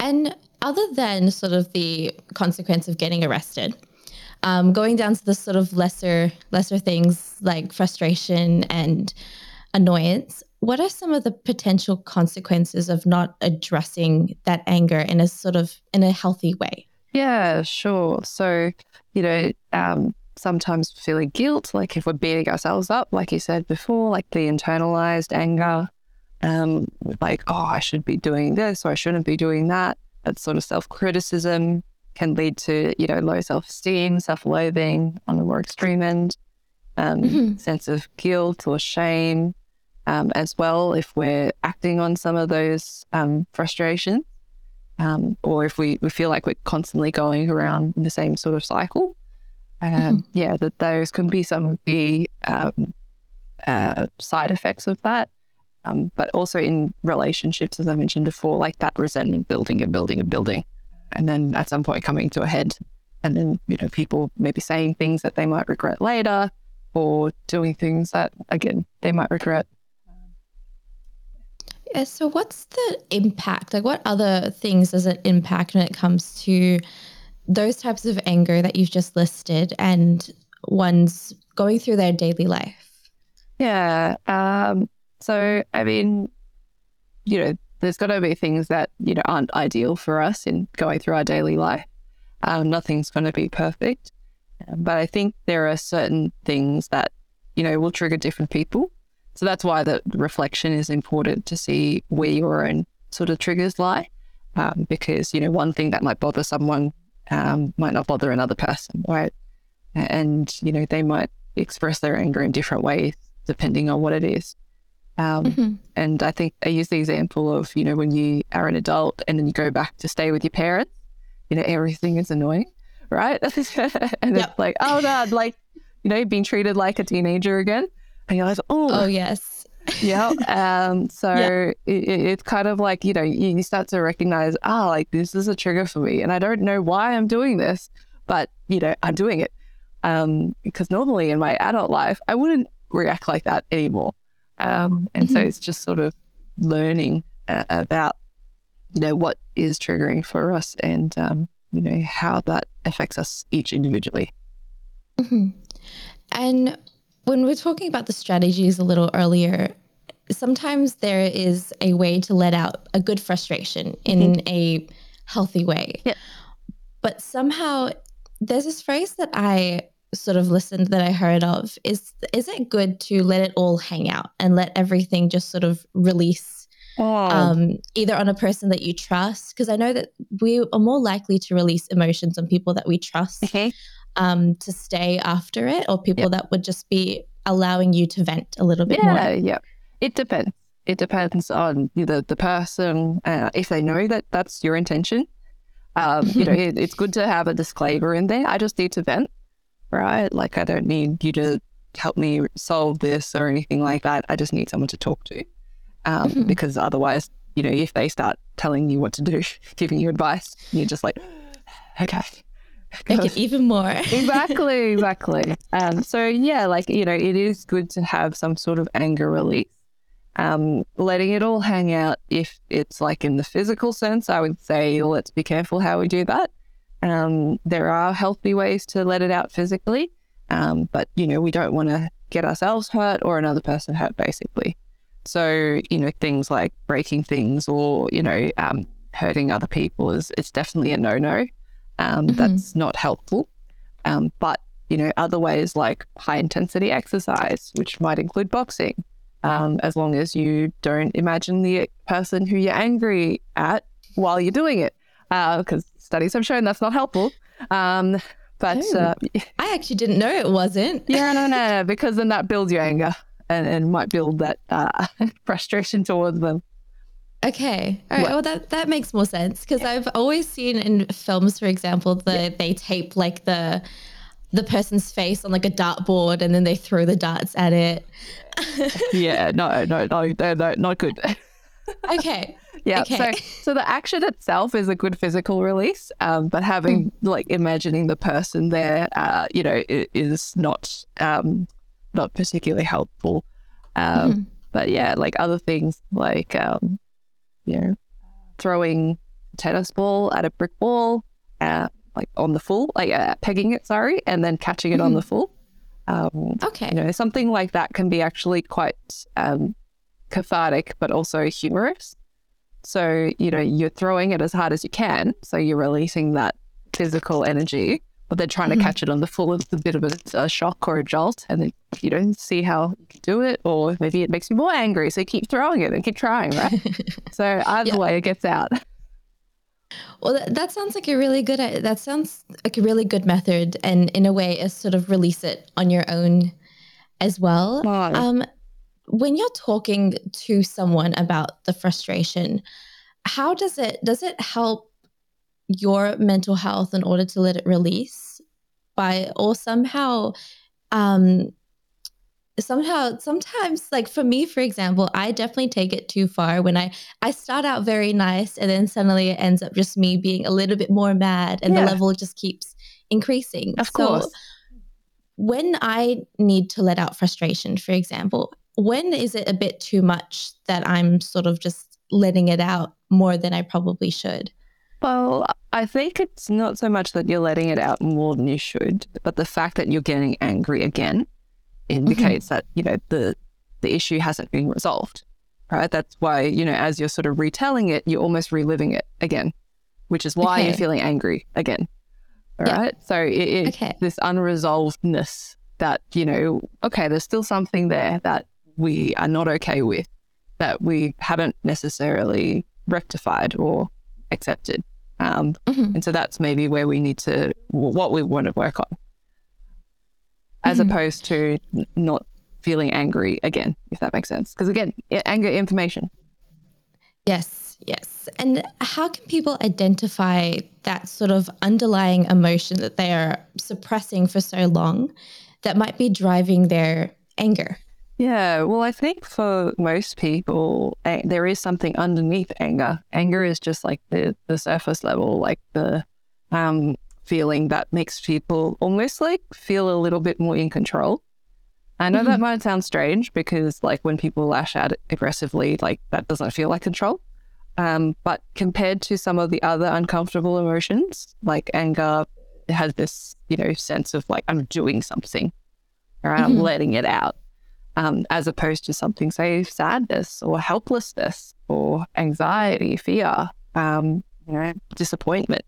And other than sort of the consequence of getting arrested, um, going down to the sort of lesser lesser things like frustration and annoyance, what are some of the potential consequences of not addressing that anger in a sort of in a healthy way? Yeah, sure. So, you know, um, sometimes feeling guilt, like if we're beating ourselves up, like you said before, like the internalized anger, um, like, oh, I should be doing this or I shouldn't be doing that. That sort of self criticism can lead to, you know, low self esteem, self loathing on the more extreme end, um, Mhm. sense of guilt or shame um, as well if we're acting on some of those um, frustrations um, or if we, we feel like we're constantly going around in the same sort of cycle. Um, Yeah, that those can be some of the um, uh, side effects of that. Um, but also in relationships, as I mentioned before, like that resentment building and building and building. And then at some point coming to a head. And then, you know, people maybe saying things that they might regret later or doing things that, again, they might regret. Yeah, so what's the impact? Like what other things does it impact when it comes to those types of anger that you've just listed and ones going through their daily life? Yeah. Um, so, I mean, you know, there's got to be things that, you know, aren't ideal for us in going through our daily life. Um, nothing's going to be perfect. Um, but I think there are certain things that, you know, will trigger different people. So that's why the reflection is important to see where your own sort of triggers lie. Um, because, you know, one thing that might bother someone um, might not bother another person, right? And, you know, they might express their anger in different ways depending on what it is. Um, Mhm. and I think I use the example of, you know, when you are an adult and then you go back to stay with your parents, you know, everything is annoying, right? and Yep. it's like, oh, God, like, you know, being treated like a teenager again. And you're like, oh, Oh, yes. yeah. Um, so Yeah. it, it- it's kind of like, you know, you, you start to recognize, ah, like this is a trigger for me. And I don't know why I'm doing this, but, you know, I'm doing it. Um, because normally in my adult life, I wouldn't react like that anymore. Um, and so Mhm. it's just sort of learning uh, about, you know, what is triggering for us and, um, you know, how that affects us each individually. Mhm. And when we're talking about the strategies a little earlier, sometimes there is a way to let out a good frustration in a healthy way. Yeah. But somehow there's this phrase that I sort of listened that I heard of is is it good to let it all hang out and let everything just sort of release um, either on a person that you trust because I know that we are more likely to release emotions on people that we trust okay. um, to stay after it or people that would just be allowing you to vent a little bit yeah, more. yeah. It depends. It depends on the the person uh, if they know that that's your intention. Um, you know, it, it's good to have a disclaimer in there. I just need to vent, right? Like I don't need you to help me solve this or anything like that. I just need someone to talk to, um, Mhm. because otherwise, you know, if they start telling you what to do, giving you advice, you're just like, okay. Make it even more. exactly, exactly. Um, so yeah, like you know, it is good to have some sort of anger release. Um, letting it all hang out. If it's like in the physical sense, I would say let's be careful how we do that. Um, there are healthy ways to let it out physically, um, but you know, we don't want to get ourselves hurt or another person hurt, basically. So you know, things like breaking things or you know, um, hurting other people is it's definitely a no-no. Um, Mhm. That's not helpful. Um, but you know, other ways like high intensity exercise, which might include boxing, um, as long as you don't imagine the person who you're angry at while you're doing it, because uh, studies have shown that's not helpful. Um, but Oh. uh, I actually didn't know it wasn't. yeah, no, no, no, because then that builds your anger and, and might build that uh, frustration towards them. Okay. All right. What- Well, that, that makes more sense because I've always seen in films, for example, the they tape like the the person's face on like a dartboard and then they throw the darts at it. Yeah, no, no, no, no, no not good. Okay. Yeah. Okay. So, so the action itself is a good physical release, um, but having like imagining the person there, uh, you know, is not um, not particularly helpful. Um, Mhm. But yeah, like other things like um, you know, throwing a tennis ball at a brick wall, uh, like on the full, like uh, pegging it, sorry, and then catching it on Mhm. the full. Um, Okay. you know, something like that can be actually quite um, cathartic, but also humorous. So, you know, you're throwing it as hard as you can. So you're releasing that physical energy, but they're trying Mhm. to catch it on the full is a bit of a, a shock or a jolt. And then you don't see how you can do it, or maybe it makes you more angry. So you keep throwing it and keep trying, right? so either Yeah. way, it gets out. Well, that, that sounds like a really good. That sounds like a really good method, and in a way, is sort of release it on your own as well. Um, when you're talking to someone about the frustration, how does it does it help your mental health in order to let it release by or somehow um somehow sometimes like for me for example i definitely take it too far when i i start out very nice and then suddenly it ends up just me being a little bit more mad and Yeah. the level just keeps increasing Of So course. when i need to let out frustration for example when is it a bit too much that i'm sort of just letting it out more than i probably should Well, I think it's not so much that you're letting it out more than you should, but the fact that you're getting angry again indicates mm-hmm. that, you know, the the issue hasn't been resolved. Right? That's why, you know, as you're sort of retelling it, you're almost reliving it again, which is why you're feeling angry again. All Yeah. right. So it, it Okay. this unresolvedness that, you know, okay, there's still something there that we are not okay with, that we haven't necessarily rectified or accepted. Um, Mhm. and so that's maybe where we need to, what we want to work on, as Mhm. opposed to not feeling angry again, if that makes sense. Because again, anger information. Yes, yes. And how can people identify that sort of underlying emotion that they are suppressing for so long that might be driving their anger? Yeah, well, I think for most people, there is something underneath anger. Anger is just like the, the surface level, like the um, feeling that makes people almost like feel a little bit more in control. I know that might sound strange because, like, when people lash out aggressively, like that doesn't feel like control. Um, but compared to some of the other uncomfortable emotions, like anger has this, you know, sense of like I'm doing something, or I'm Mhm. letting it out um, as opposed to something, say, sadness or helplessness or anxiety, fear, um, you know, disappointment.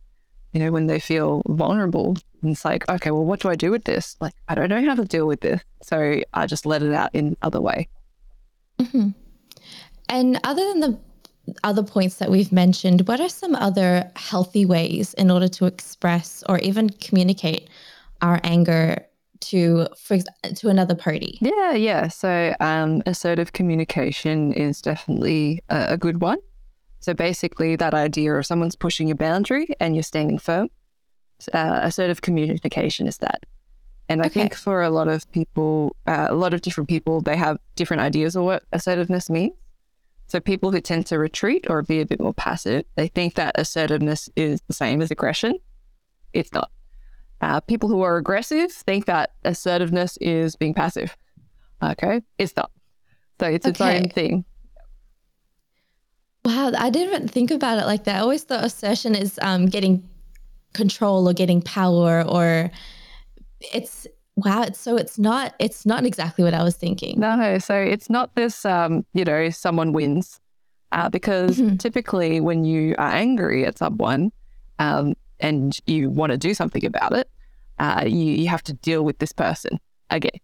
You know, when they feel vulnerable, and it's like, okay, well, what do I do with this? Like, I don't know how to deal with this, so I just let it out in other way. Mhm. And other than the other points that we've mentioned, what are some other healthy ways in order to express or even communicate our anger to for to another party? Yeah, yeah. So um, assertive communication is definitely a, a good one. So basically, that idea of someone's pushing your boundary and you're standing firm. Uh, assertive communication is that. And I Okay. think for a lot of people, uh, a lot of different people, they have different ideas of what assertiveness means. So people who tend to retreat or be a bit more passive, they think that assertiveness is the same as aggression. It's not. Uh, people who are aggressive think that assertiveness is being passive. Okay, it's not. So it's its Okay. own thing. Wow, I didn't think about it like that. I always thought assertion is um, getting control or getting power, or it's wow. It's so it's not. It's not exactly what I was thinking. No, so it's not this, um, you know, someone wins. Uh, because Mhm. typically when you are angry at someone um, and you want to do something about it, uh, you, you have to deal with this person again.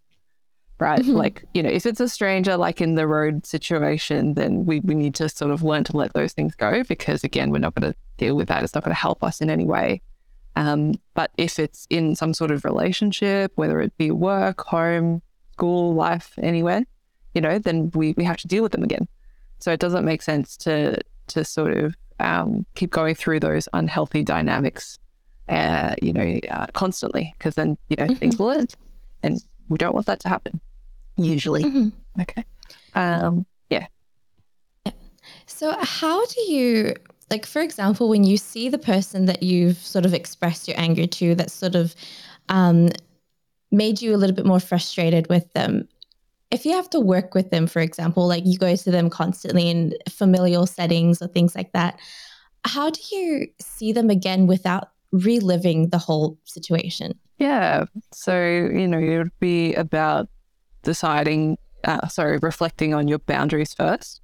right? Mhm. Like, you know, if it's a stranger, like in the road situation, then we, we need to sort of learn to let those things go because, again, we're not going to deal with that. It's not going to help us in any way. Um, but if it's in some sort of relationship, whether it be work, home, school, life, anywhere, you know, then we, we have to deal with them again. So it doesn't make sense to to sort of um, keep going through those unhealthy dynamics, uh, you know, uh, constantly because then you know things will end, and we don't want that to happen. Usually, Mhm. okay. Um, yeah, So, how do you, like, for example, when you see the person that you've sort of expressed your anger to that sort of um, made you a little bit more frustrated with them, if you have to work with them, for example, like you go to them constantly in familial settings or things like that, how do you see them again without reliving the whole situation? yeah. So you know, it would be about deciding, uh, sorry, reflecting on your boundaries first.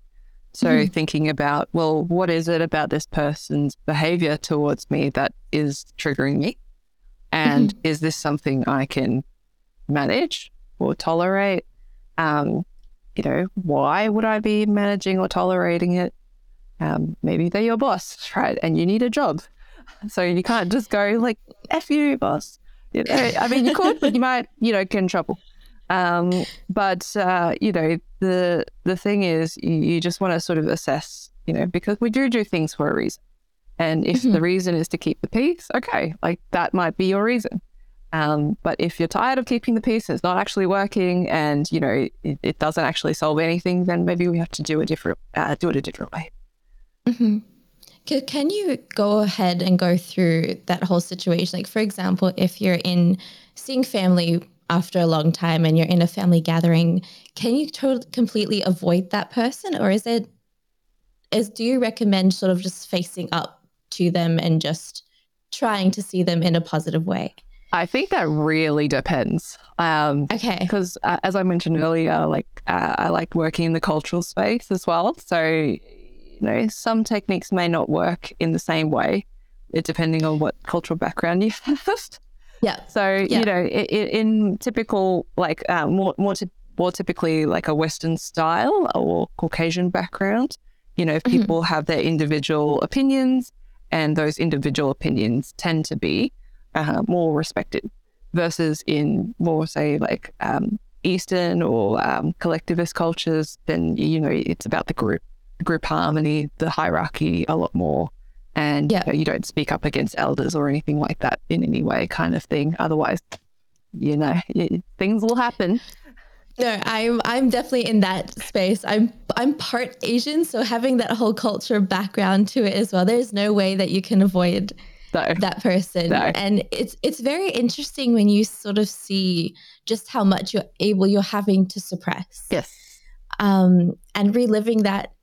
So Mhm. thinking about, well, what is it about this person's behavior towards me that is triggering me? And is this something I can manage or tolerate? Um, you know, why would I be managing or tolerating it? Um, maybe they're your boss, right? And you need a job. So you can't just go like, F you, boss. You know, I mean, you could, but you might, you know, get in trouble. Um, but uh, you know, the the thing is, you, you just want to sort of assess, you know, because we do do things for a reason, and if Mhm. the reason is to keep the peace, okay, like that might be your reason. Um, but if you're tired of keeping the peace, it's not actually working, and you know it, it doesn't actually solve anything, then maybe we have to do a different, uh, do it a different way. hmm Can, can you go ahead and go through that whole situation? Like, for example, if you're in seeing family after a long time and you're in a family gathering, can you totally completely avoid that person, or is it? Is do you recommend sort of just facing up to them and just trying to see them in a positive way? I think that really depends. Um, Okay. because uh, as I mentioned earlier, like uh, I like working in the cultural space as well. So you know, some techniques may not work in the same way, depending on what cultural background you have. Yeah. So Yeah. you know, i i in typical like uh, more more ty- more typically like a Western style or Caucasian background, you know, if Mhm. people have their individual opinions, and those individual opinions tend to be uh, more respected, versus in more say like um, Eastern or um, collectivist cultures, then you know it's about the group, group harmony, the hierarchy a lot more and Yeah. you, know, you don't speak up against elders or anything like that in any way, kind of thing. Otherwise, you know, y things will happen. No, I'm I'm definitely in that space. I'm I'm part Asian, so having that whole culture background to it as well. There's no way that you can avoid That person. No. And it's it's very interesting when you sort of see just how much you're able you're having to suppress. yes, Um and reliving that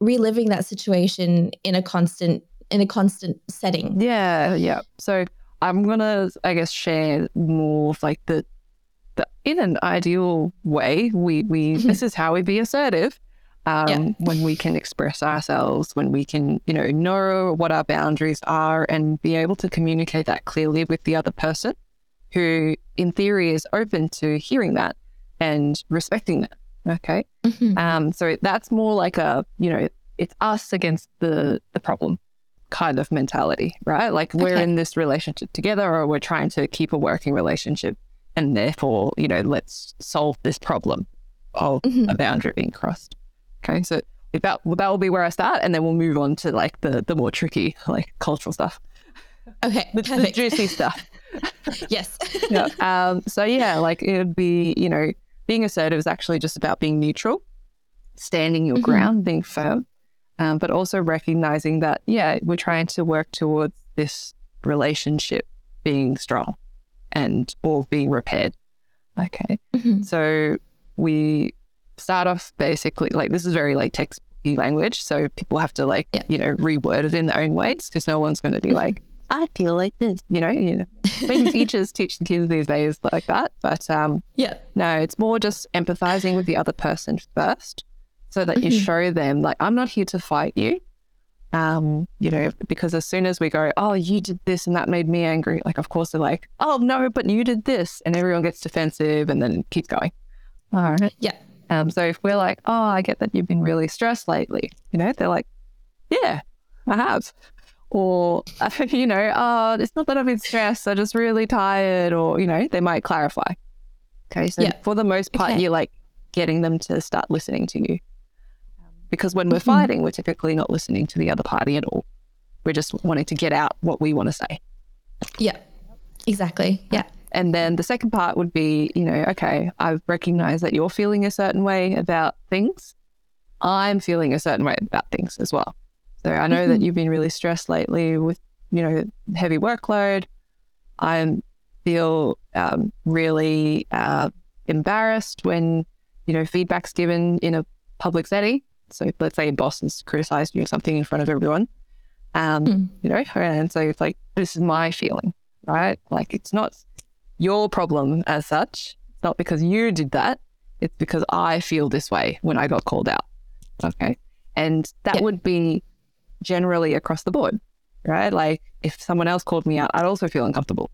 reliving that situation in a constant in a constant setting. yeah, yeah. So I'm gonna, I guess, share more of like the, the in an ideal way. We we this is how we be assertive. Um, Yeah. when we can express ourselves, when we can, you know, know what our boundaries are and be able to communicate that clearly with the other person who, in theory, is open to hearing that and respecting that. Okay. Mhm. Um, so that's more like a, you know, it's us against the the problem kind of mentality, right? Like we're Okay. in this relationship together or we're trying to keep a working relationship and therefore, you know, let's solve this problem of Mhm. a boundary being crossed. Okay. So that that will be where I start and then we'll move on to like the the more tricky, like cultural stuff. Okay. The, the juicy stuff. yes. yeah. Um, so yeah, like it would be, you know, being assertive is actually just about being neutral, standing your Mhm. ground, being firm, um, but also recognizing that, yeah, we're trying to work towards this relationship being strong and or being repaired. Okay. Mhm. So we start off basically like this is very like text language. So people have to like, Yeah. you know, reword it in their own ways because no one's going to be like, I feel like this, you know, you know, maybe teachers teach the kids these days like that. But um, Yeah. no, it's more just empathizing with the other person first so that you Mhm. show them, like, I'm not here to fight you. Um, you know, because as soon as we go, oh, you did this and that made me angry, like, of course, they're like, oh, no, but you did this. And everyone gets defensive and then keeps going. All right. Yeah. Um, so if we're like, oh, I get that you've been really stressed lately, you know, they're like, yeah, I have. Or, you know, oh, it's not that I've been stressed, I'm just really tired. Or, you know, they might clarify. Okay. So Yeah. for the most part, Okay. you're like getting them to start listening to you. Because when we're Mhm. fighting, we're typically not listening to the other party at all. We're just wanting to get out what we want to say. Yeah. Exactly. Yeah. And then the second part would be, you know, okay, I've recognized that you're feeling a certain way about things. I'm feeling a certain way about things as well. So I know that Mhm. you've been really stressed lately with, you know, heavy workload. I feel um, really uh, embarrassed when, you know, feedback's given in a public setting. So let's say a boss has criticized you or something in front of everyone. Um, Mm. you know, and so it's like, this is my feeling, right? Like it's not your problem as such. It's not because you did that. It's because I feel this way when I got called out. Okay. And that Yeah. would be generally across the board, right? Like if someone else called me out, I'd also feel uncomfortable,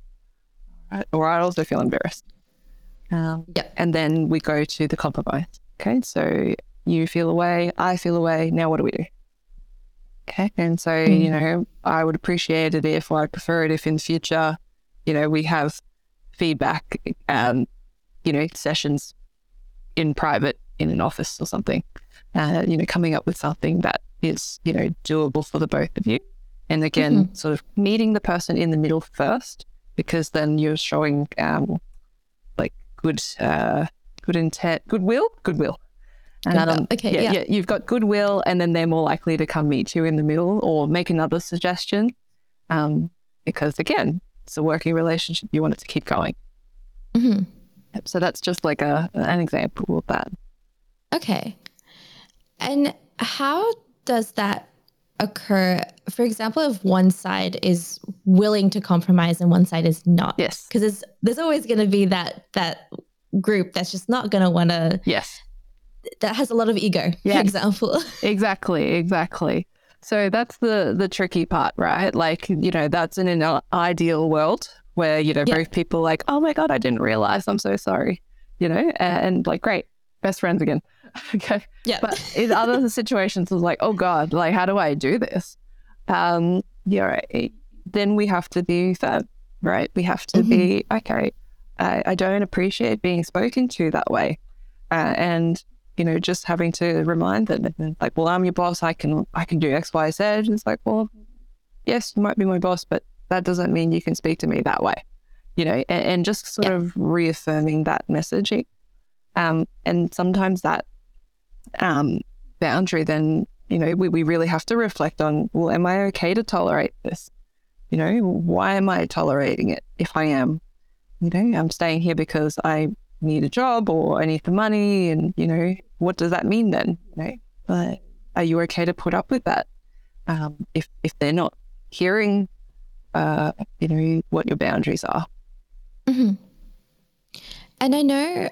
right? Or I'd also feel embarrassed. Um, Yeah. And then we go to the compromise. Okay. So you feel away, I feel away. Now what do we do? Okay. And so, you Mhm. know, I would appreciate it if, or I'd prefer it if in the future, you know, we have feedback, um, you know, sessions in private in an office or something, uh, you know, coming up with something that is, you know, doable for the both of you. And again, sort of meeting the person in the middle first, because then you're showing, um, like good, uh, good intent, goodwill, goodwill. Goodwill. Okay, yeah, yeah. yeah, you've got goodwill, and then they're more likely to come meet you in the middle or make another suggestion. Um, because again, it's a working relationship. You want it to keep going. hmm Yep, So that's just like a an example of that. Okay. And how does that occur? For example, if one side is willing to compromise and one side is not. Yes. Because there's there's always going to be that that group that's just not going to want to Yes. that has a lot of ego. For example. Exactly. Exactly. So that's the the tricky part, right? Like you know, that's in an ideal world where you know Yeah. both people are like, oh my god, I didn't realize. I'm so sorry. You know, and like great, best friends again. okay. Yeah. But in other situations, it's like, oh God, like, how do I do this? Um, yeah, right. then we have to be firm, right? We have to be, okay, I, I don't appreciate being spoken to that way. Uh, and, you know, just having to remind them, like, well, I'm your boss. I can, I can do X, Y, Z. It's like, well, yes, you might be my boss, but that doesn't mean you can speak to me that way, you know, and, and just sort Yeah. of reaffirming that messaging. Um, and sometimes that um, boundary, then, you know, we, we really have to reflect on, well, am I okay to tolerate this? You know, why am I tolerating it if I am? You know, I'm staying here because I need a job or I need the money. And, you know, what does that mean then? You know, but are you okay to put up with that? Um, if, if they're not hearing, uh, you know, what your boundaries are. Mhm. And I know,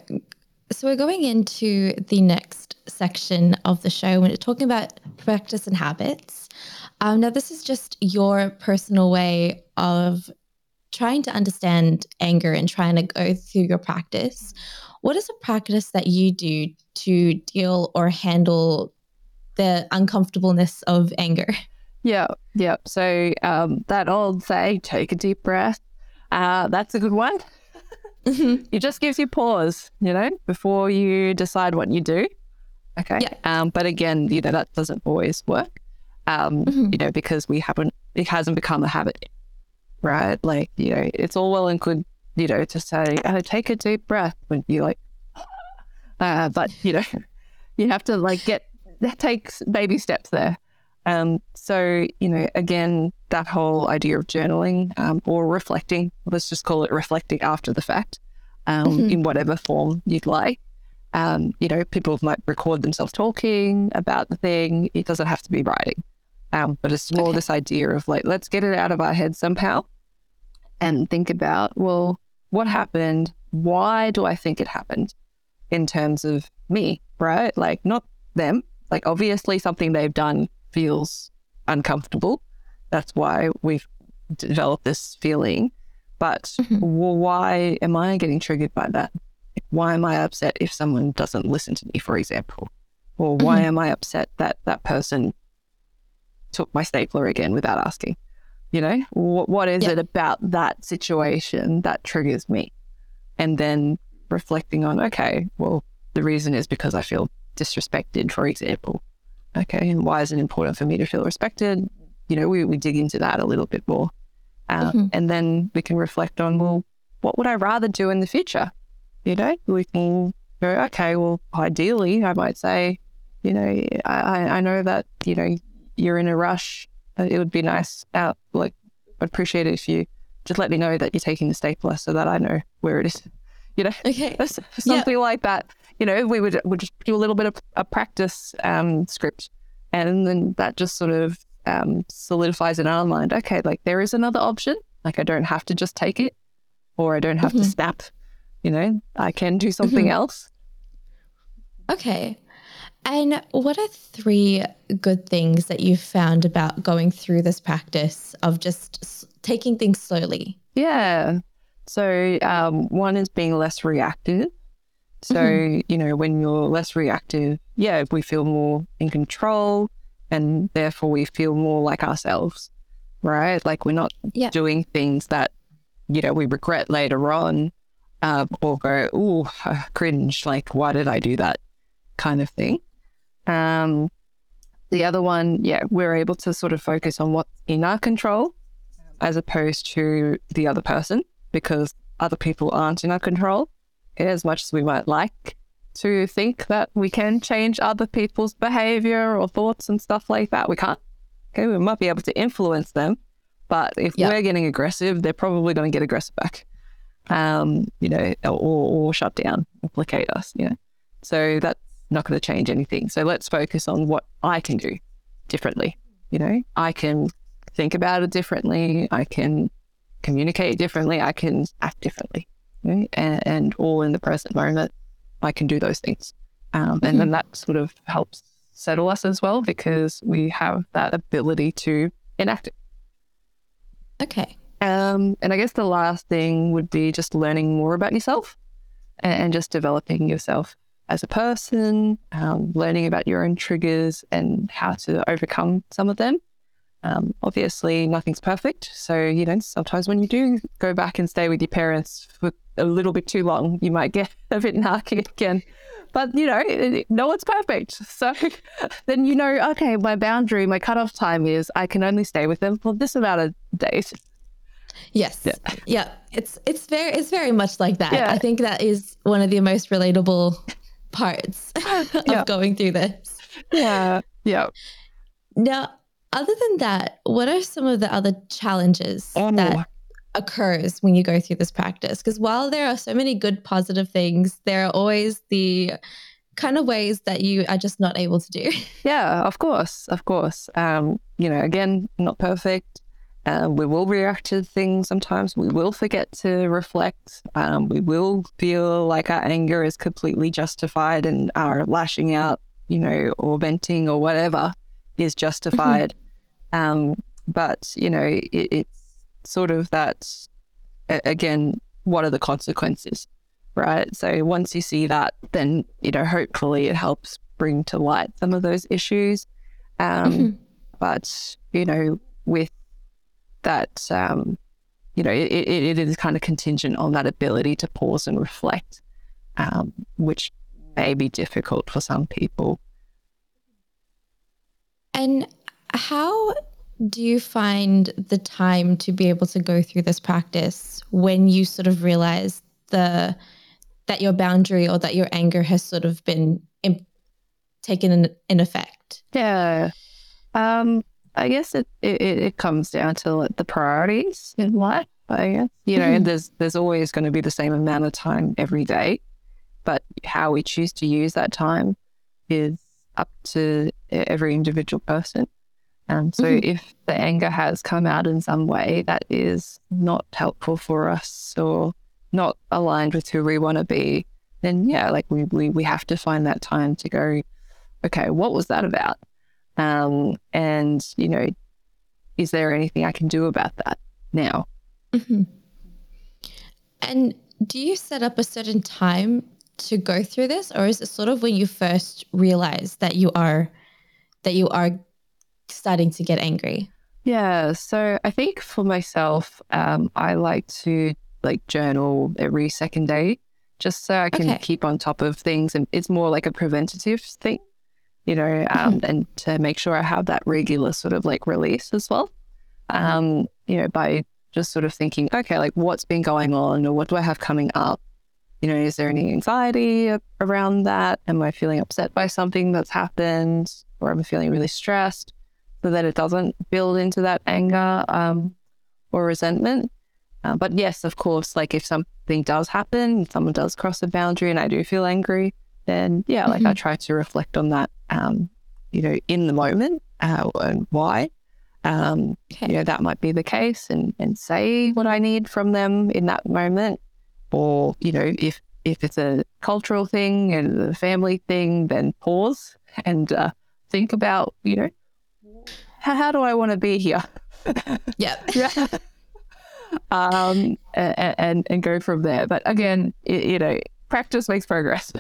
so we're going into the next section of the show when it's talking about practice and habits. Um, now, this is just your personal way of trying to understand anger and trying to go through your practice. What is a practice that you do to deal or handle the uncomfortableness of anger? Yeah, yeah. So um, that old say, take a deep breath. Uh, that's a good one. It just gives you pause, you know, before you decide what you do. Okay. Yeah. Um, but again, you know, that doesn't always work. Um, Mhm. you know, because we haven't, it hasn't become a habit, right? Like, you know, it's all well and good, you know, to say, oh, take a deep breath when you like, uh, but you know, you have to like get that takes baby steps there. Um, so you know, again, that whole idea of journaling um, or reflecting, let's just call it reflecting after the fact, um, Mhm. in whatever form you'd like. Um, you know, people might record themselves talking about the thing. It doesn't have to be writing, um, but it's more Okay. this idea of like, let's get it out of our head somehow, and think about, well, what happened? Why do I think it happened? In terms of me, right? Like not them. Like obviously something they've done feels uncomfortable. That's why we've developed this feeling. But Mhm. well, why am I getting triggered by that? why am I upset if someone doesn't listen to me, for example? Or why Mhm. am I upset that that person took my stapler again without asking? You know, what, what is Yeah. it about that situation that triggers me? And then reflecting on, okay, well, the reason is because I feel disrespected, for example. Okay, and why is it important for me to feel respected? You know, we, we dig into that a little bit more. Um, Mhm. And then we can reflect on, well, what would I rather do in the future? You know, we can go, okay, well, ideally, I might say, you know, I- I know that, you know, you're in a rush. Uh, It would be nice, out, like, I'd appreciate it if you just let me know that you're taking the stapler so that I know where it is. You know, Okay. something like that. You know, we would would just do a little bit of a practice um, script, and then that just sort of um, solidifies in our mind. Okay, like there is another option. Like I don't have to just take it, or I don't have to Mhm. snap. You know, I can do something Mhm. else. Okay. And what are three good things that you've found about going through this practice of just s- taking things slowly? Yeah. So um, one is being less reactive. So Mhm. you know, when you're less reactive, yeah, we feel more in control, and therefore we feel more like ourselves, right? Like we're not Yeah. doing things that you know we regret later on, uh, or go, "Ooh, cringe!" Like, why did I do that? Kind of thing. Um, the other one, yeah, we're able to sort of focus on what's in our control as opposed to the other person because other people aren't in our control as much as we might like to think that we can change other people's behavior or thoughts and stuff like that. We can't. Okay, we might be able to influence them, but if Yeah. we're getting aggressive, they're probably going to get aggressive back. Um, you know, or, or shut down, implicate us. You know, so that's not going to change anything. So let's focus on what I can do differently. You know, I can think about it differently. I can communicate differently. I can act differently. Right? And, and all in the present moment, I can do those things. Um, and then that sort of helps settle us as well because we have that ability to enact it. Okay. Um, and I guess the last thing would be just learning more about yourself and, and just developing yourself as a person, um, learning about your own triggers and how to overcome some of them. Um, obviously, nothing's perfect. So, you know, sometimes when you do go back and stay with your parents for a little bit too long, you might get a bit narky again. But, you know, no one's perfect. So then you know, okay, my boundary, my cutoff time is I can only stay with them for this amount of days. Yes. Yeah. Yeah. It's it's very it's very much like that. Yeah. I think that is one of the most relatable parts of Yeah. going through this. Yeah. Yeah. Now, other than that, what are some of the other challenges Oh. that occurs when you go through this practice? Because while there are so many good positive things, there are always the kind of ways that you are just not able to do. Yeah, of course, of course. Um, you know, again, not perfect. Um, we will react to things sometimes. We will forget to reflect. Um, we will feel like our anger is completely justified and our lashing out, you know, or venting or whatever is justified. Um, but, you know, it, it's sort of that, again, what are the consequences? Right. So once you see that, then, you know, hopefully it helps bring to light some of those issues. Um, Mhm. but you know, with that, um, you know, it, it, it is kind of contingent on that ability to pause and reflect, um, which may be difficult for some people. And how do you find the time to be able to go through this practice when you sort of realize the that your boundary or that your anger has sort of been in, taken in, in effect? Yeah. Um, I guess it, it, it comes down to like, the priorities in life. I guess you know, Mhm. there's there's always going to be the same amount of time every day, but how we choose to use that time is up to every individual person. Um, so Mhm. if the anger has come out in some way that is not helpful for us or not aligned with who we want to be, then yeah, like we, we we have to find that time to go, okay, what was that about? Um, and you know, is there anything I can do about that now? Mhm. And do you set up a certain time to go through this, or is it sort of when you first realize that you are that you are starting to get angry? Yeah. So I think for myself, um, I like to like journal every second day just so I can Okay. keep on top of things. And it's more like a preventative thing, you know, um, and to make sure I have that regular sort of like release as well. Um, you know, by just sort of thinking, okay, like what's been going on or what do I have coming up? You know, is there any anxiety around that? Am I feeling upset by something that's happened or am I feeling really stressed? so that it doesn't build into that anger um, or resentment. Uh, but yes, of course, like if something does happen, someone does cross a boundary and I do feel angry, then yeah, like I try to reflect on that, um, you know, in the moment uh, and why. Um, Okay. you know, that might be the case and, and say what I need from them in that moment. Or, you know, if, if it's a cultural thing and a family thing, then pause and uh, think about, you know, how, how do I want to be here? Yep. yeah. um, and, and and go from there. But again, you know, practice makes progress.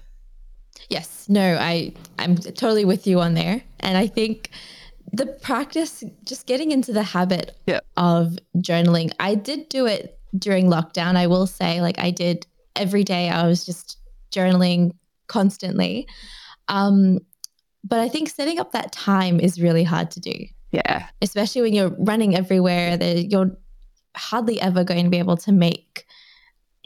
Yes. No, I I'm totally with you on there. And I think the practice just getting into the habit Yeah. of journaling. I did do it during lockdown. I will say like I did every day I was just journaling constantly. Um but I think setting up that time is really hard to do, Yeah, especially when you're running everywhere that you're hardly ever going to be able to make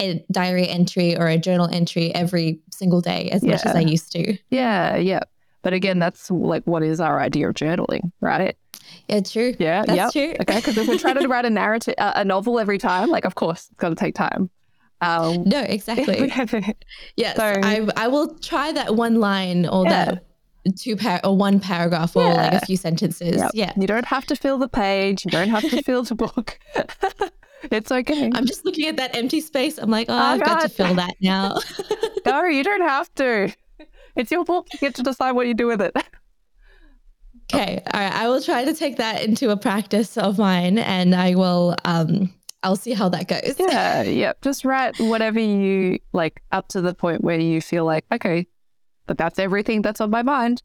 a diary entry or a journal entry every single day as much as I used to. yeah, yeah. But again, that's like what is our idea of journaling, right? Yeah, true. Yeah, That's yep. true. Okay, because if we're trying to write a narrative, uh, a novel every time, like of course it's going to take time. Um, No, exactly. yes, So- I I will try that one line or Yeah. that two par or one paragraph or like a few sentences. Yep. Yeah. You don't have to fill the page. You don't have to fill the book. it's okay. I'm just looking at that empty space. I'm like, oh, Oh, I've got to fill that now. no, you don't have to. It's your book. You get to decide what you do with it. okay. All right. I will try to take that into a practice of mine and I will um I'll see how that goes. Yeah, yeah. Just write whatever you like up to the point where you feel like, okay, but that's everything that's on my mind.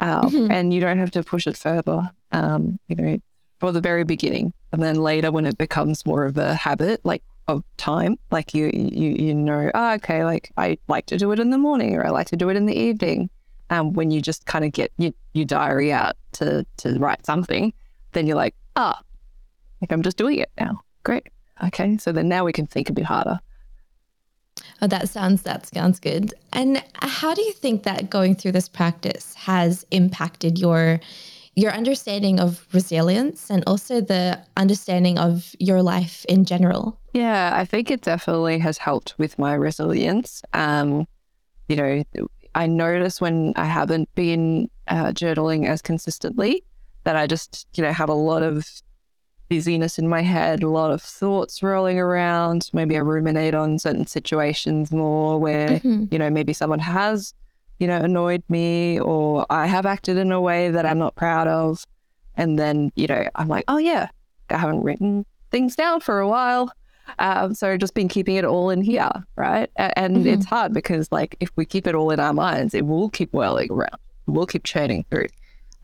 Um, Mhm. And you don't have to push it further, um, you know, for the very beginning. And then later when it becomes more of a habit, like of time, like you, you, you know, oh, okay, like I like to do it in the morning or I like to do it in the evening. Um, when you just kind of get your, your diary out to, to write something, then you're like, ah, like I'm just doing it now. Great. Okay. So then now we can think a bit harder. Oh, that sounds that sounds good. And how do you think that going through this practice has impacted your your understanding of resilience and also the understanding of your life in general? Yeah, I think it definitely has helped with my resilience. Um, you know, I notice when I haven't been uh, journaling as consistently that I just, you know, have a lot of busyness in my head, a lot of thoughts rolling around. Maybe I ruminate on certain situations more where, Mhm. you know, maybe someone has, you know, annoyed me or I have acted in a way that I'm not proud of. And then, you know, I'm like, oh, yeah, I haven't written things down for a while. Um, so just been keeping it all in here, right? And Mhm. it's hard because, like, if we keep it all in our minds, it will keep whirling around. It will keep churning through.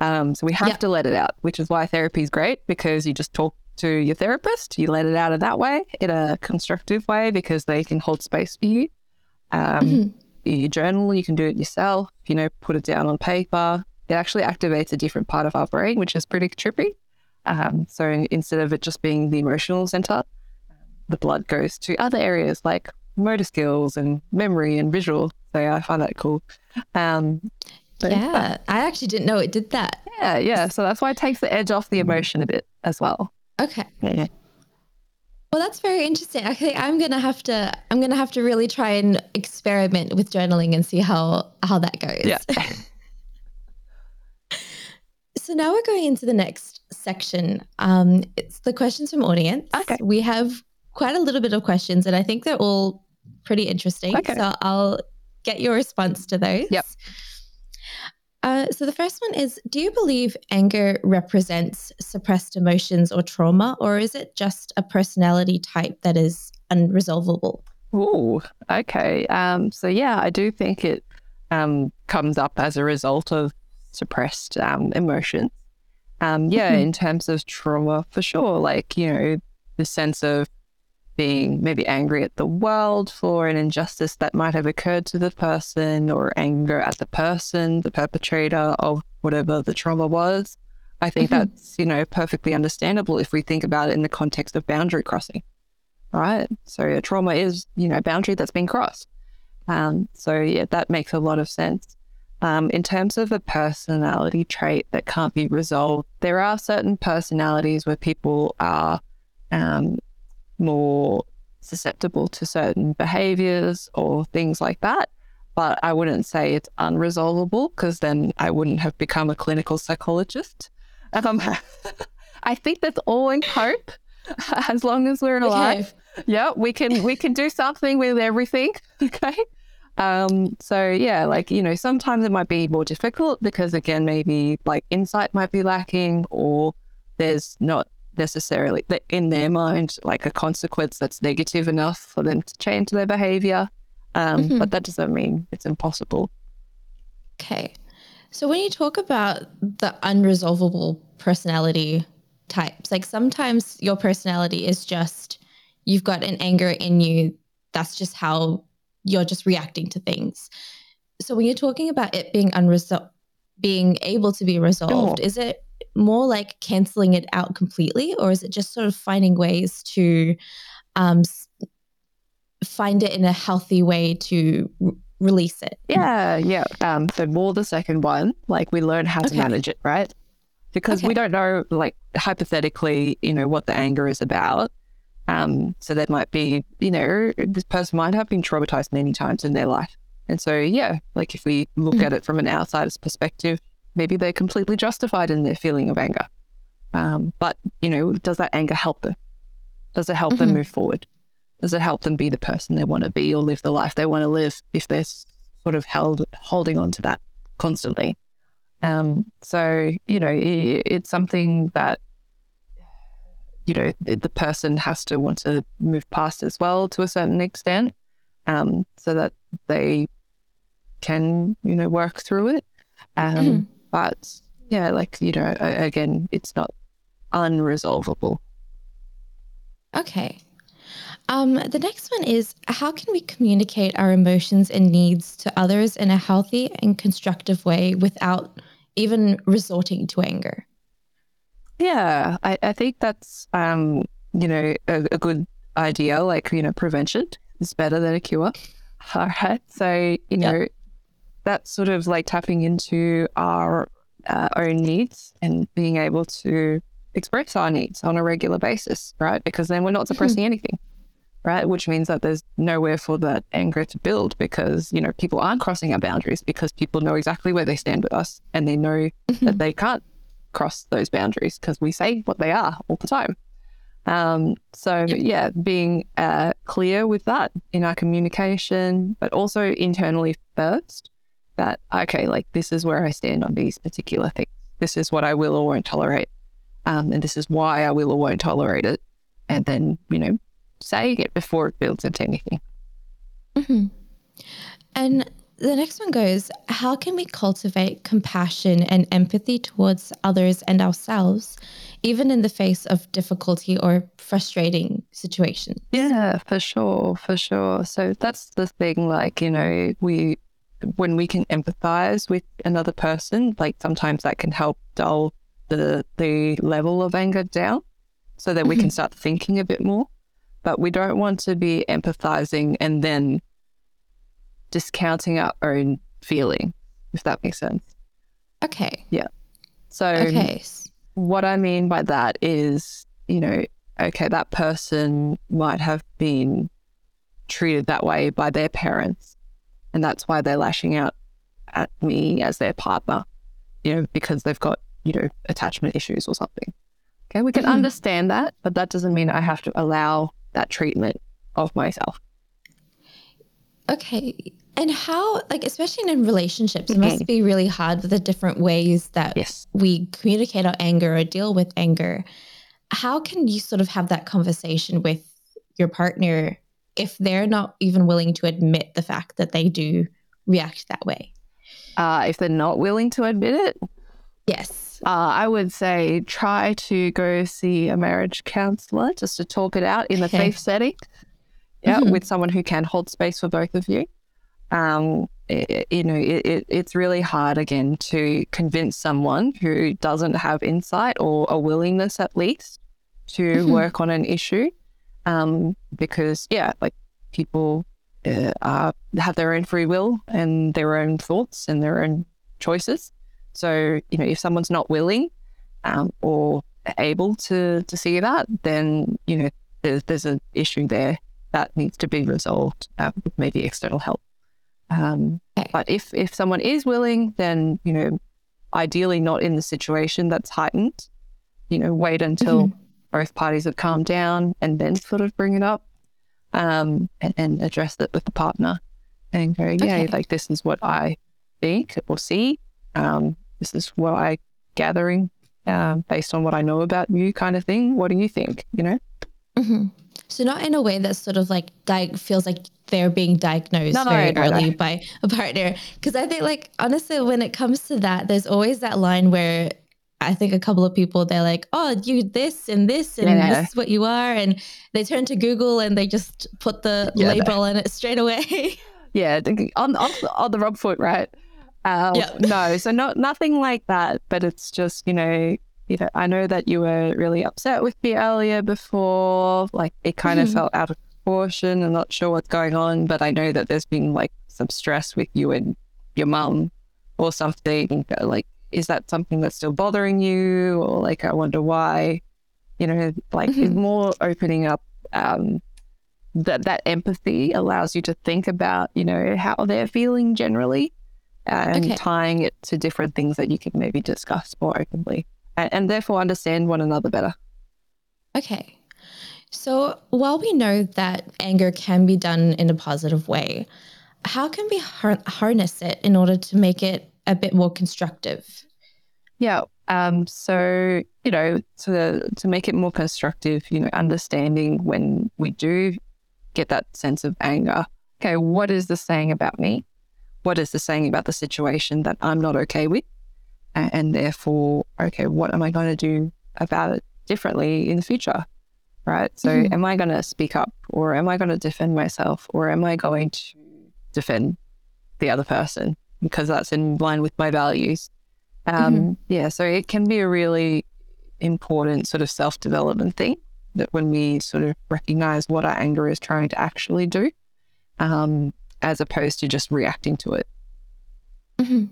Um, so we have to let it out, which is why therapy is great because you just talk to your therapist, you let it out in that way, in a constructive way, because they can hold space for you. Um, Mhm. You journal, you can do it yourself, you know, put it down on paper. It actually activates a different part of our brain, which is pretty trippy. Um, so instead of it just being the emotional center, the blood goes to other areas like motor skills and memory and visual. So I find that cool. Um, Yeah, I actually didn't know it did that. yeah, yeah. So that's why it takes the edge off the emotion a bit as well. Okay. Yeah. Well, that's very interesting. I think I'm gonna have to. I'm gonna have to really try and experiment with journaling and see how how that goes. Yeah. So now we're going into the next section. Um, it's the questions from audience. Okay. We have quite a little bit of questions, and I think they're all pretty interesting. Okay. So I'll get your response to those. Yep. Uh, so the first one is Do you believe anger represents suppressed emotions or trauma, or is it just a personality type that is unresolvable? Oh, okay. Um, so yeah, I do think it um, comes up as a result of suppressed um, emotions. Um, yeah, mm-hmm. in terms of trauma, for sure. Like you know, the sense of being maybe angry at the world for an injustice that might have occurred to the person, or anger at the person, the perpetrator of whatever the trauma was. I think mm-hmm. that's you know perfectly understandable if we think about it in the context of boundary crossing right? So a trauma is, you know, a boundary that's been crossed. Um, so yeah, that makes a lot of sense. Um, in terms of a personality trait that can't be resolved, there are certain personalities where people are um, more susceptible to certain behaviors or things like that. But I wouldn't say it's unresolvable because then I wouldn't have become a clinical psychologist. Um, I think that's all in hope as long as we're alive. Okay. Yeah, we can we can do something with everything. Okay. Um, so yeah, like you know, sometimes it might be more difficult because again, maybe like insight might be lacking, or there's not necessarily in their mind like a consequence that's negative enough for them to change their behavior. Um, mm-hmm. But that doesn't mean it's impossible. Okay. So when you talk about the unresolvable personality types. Like sometimes your personality is just you've got an anger in you. That's just how you're just reacting to things. So when you're talking about it being unresolved, being able to be resolved, is it more like canceling it out completely, or is it just sort of finding ways to um, find it in a healthy way to r- release it? Yeah, yeah. Um, so more the second one, like we learn how to manage it, right? because okay. we don't know, like hypothetically, you know, what the anger is about. Um, so that might be, you know, this person might have been traumatized many times in their life. And so, yeah, like if we look mm-hmm. at it from an outsider's perspective, maybe they're completely justified in their feeling of anger. Um, but, you know, does that anger help them? Does it help mm-hmm. them move forward? Does it help them be the person they want to be or live the life they want to live if they're sort of held holding on to that constantly? Um, so, you know, it, it's something that, you know, the person has to want to move past as well to a certain extent um, so that they can, you know, work through it. Um, mm-hmm. But yeah, like, you know, again, it's not unresolvable. Okay. Um, the next one is how can we communicate our emotions and needs to others in a healthy and constructive way without even resorting to anger? Yeah, I, I think that's um, you know a, a, good idea. Like you know, prevention is better than a cure. All right, so you know yep. That's sort of like tapping into our uh, own needs and being able to express our needs on a regular basis, right? Because then we're not mm-hmm. suppressing anything right? Which means that there's nowhere for that anger to build because, you know, people aren't crossing our boundaries because people know exactly where they stand with us and they know mm-hmm. that they can't cross those boundaries because we say what they are all the time. Um, so, yep. yeah, being uh, clear with that in our communication, but also internally first that, okay, like this is where I stand on these particular things. This is what I will or won't tolerate. Um, and this is why I will or won't tolerate it. And then, you know, saying it before it builds into anything. Mm-hmm. And the next one goes How can we cultivate compassion and empathy towards others and ourselves, even in the face of difficulty or frustrating situations? Yeah, for sure, for sure. So that's the thing, like, you know, we, when we can empathize with another person, like sometimes that can help dull the, the level of anger down so that we mm-hmm. can start thinking a bit more but we don't want to be empathizing and then discounting our own feeling, if that makes sense. Okay. Yeah. So, okay. what I mean by that is, you know, okay, that person might have been treated that way by their parents, and that's why they're lashing out at me as their partner, you know, because they've got, you know, attachment issues or something. Okay, we can mm-hmm. understand that, but that doesn't mean I have to allow that treatment of myself. Okay. And how, like, especially in relationships, it must be really hard with the different ways that yes. we communicate our anger or deal with anger. How can you sort of have that conversation with your partner if they're not even willing to admit the fact that they do react that way? Uh, if they're not willing to admit it, Yes. uh, I would say try to go see a marriage counselor just to talk it out in a Okay. safe setting. Yeah, Mhm. with someone who can hold space for both of you. Um, i- you know, it, it, it's really hard again to convince someone who doesn't have insight or a willingness at least to Mhm. work on an issue. Um, because yeah, like people uh, are, have their own free will and their own thoughts and their own choices. So you know, if someone's not willing um, or able to to see that, then you know there's there's an issue there that needs to be resolved uh, with maybe external help. Um. But if if someone is willing, then you know, ideally not in the situation that's heightened. You know, wait until both parties have calmed down and then sort of bring it up, um, and, and address it with the partner, and go, yeah, Okay. like this is what I think or see. Um, this is what I gathering um, based on what I know about you, kind of thing. What do you think? You know. hmm So not in a way that sort of like di- feels like they're being diagnosed No, no, very no. early by a partner. Because I think like honestly, when it comes to that, there's always that line where I think a couple of people they're like, "Oh, you this and this and Yeah. this is what you are," and they turn to Google and they just put the Yeah, label on it straight away. Yeah, on on, on the wrong foot, right? Um. No, so not nothing like that. But it's just you know, you know, I know that you were really upset with me earlier before. Like it kind of Mhm. felt out of proportion. I'm not sure what's going on, but I know that there's been like some stress with you and your mum or something. Like, is that something that's still bothering you, or like I wonder why? You know, like it's Mhm. more opening up. Um, that that empathy allows you to think about you know how they're feeling generally and Okay. tying it to different things that you can maybe discuss more openly and, and therefore understand one another better Okay. So while we know that anger can be done in a positive way, how can we har- harness it in order to make it a bit more constructive? Yeah um so you know to to make it more constructive you know understanding when we do get that sense of anger. Okay what is this saying about me? What is this saying about the situation that i'm not okay with? And, and therefore okay what am i going to do about it differently in the future right? So Mhm. am i going to speak up or am i going to defend myself or am i going to defend the other person because that's in line with my values um, yeah so it can be a really important sort of self-development thing that when we sort of recognize what our anger is trying to actually do um, as opposed to just reacting to it Mhm.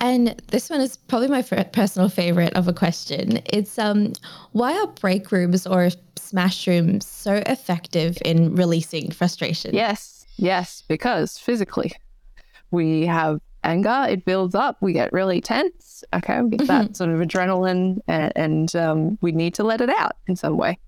And this one is probably my f- personal favorite of a question. It's um, why are break rooms or smash rooms so effective in releasing frustration? Yes, yes, because physically we have anger, it builds up, we get really tense. Okay, we get that sort of adrenaline, and, and um, we need to let it out in some way,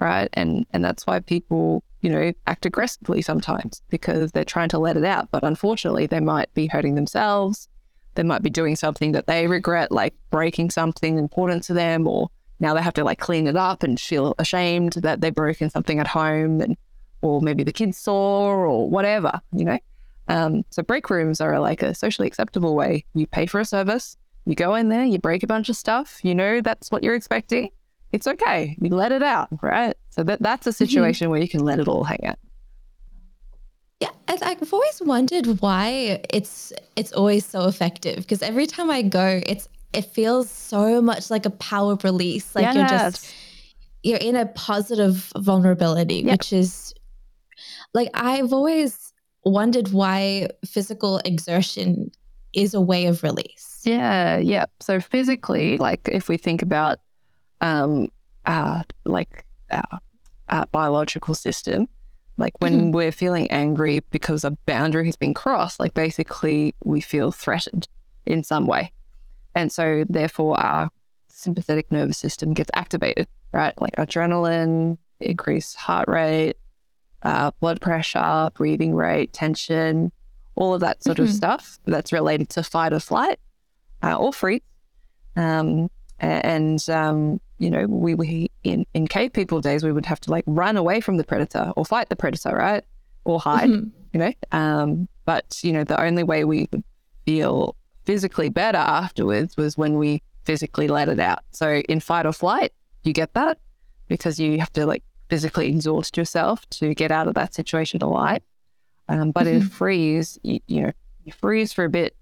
right? And and that's why people, you know, act aggressively sometimes because they're trying to let it out, but unfortunately, they might be hurting themselves. They might be doing something that they regret, like breaking something important to them, or now they have to like clean it up and feel ashamed that they've broken something at home and or maybe the kids saw or whatever, you know. Um, so break rooms are like a socially acceptable way. You pay for a service, you go in there, you break a bunch of stuff, you know that's what you're expecting. It's okay. You let it out, right? So that that's a situation where you can let it all hang out. Yeah, I've always wondered why it's it's always so effective because every time I go, it's it feels so much like a power release. Like you're just you're in a positive vulnerability, Yep. which is like I've always wondered why physical exertion is a way of release. Yeah, yeah. So physically, like if we think about um uh like our, our biological system, like when we're feeling angry because a boundary has been crossed, like basically we feel threatened in some way. And so therefore our sympathetic nervous system gets activated, right? Like adrenaline, increased heart rate, uh, blood pressure, breathing rate, tension, all of that sort of Mhm. stuff that's related to fight or flight uh, or freeze. Um, and um, you know, we, we in in cave people days, we would have to like run away from the predator or fight the predator, right, or hide, mm-hmm. you know. Um, but you know, the only way we would feel physically better afterwards was when we physically let it out. So in fight or flight, you get that because you have to like physically exhaust yourself to get out of that situation alive. Um, but in mm-hmm. freeze, you, you know, you freeze for a bit,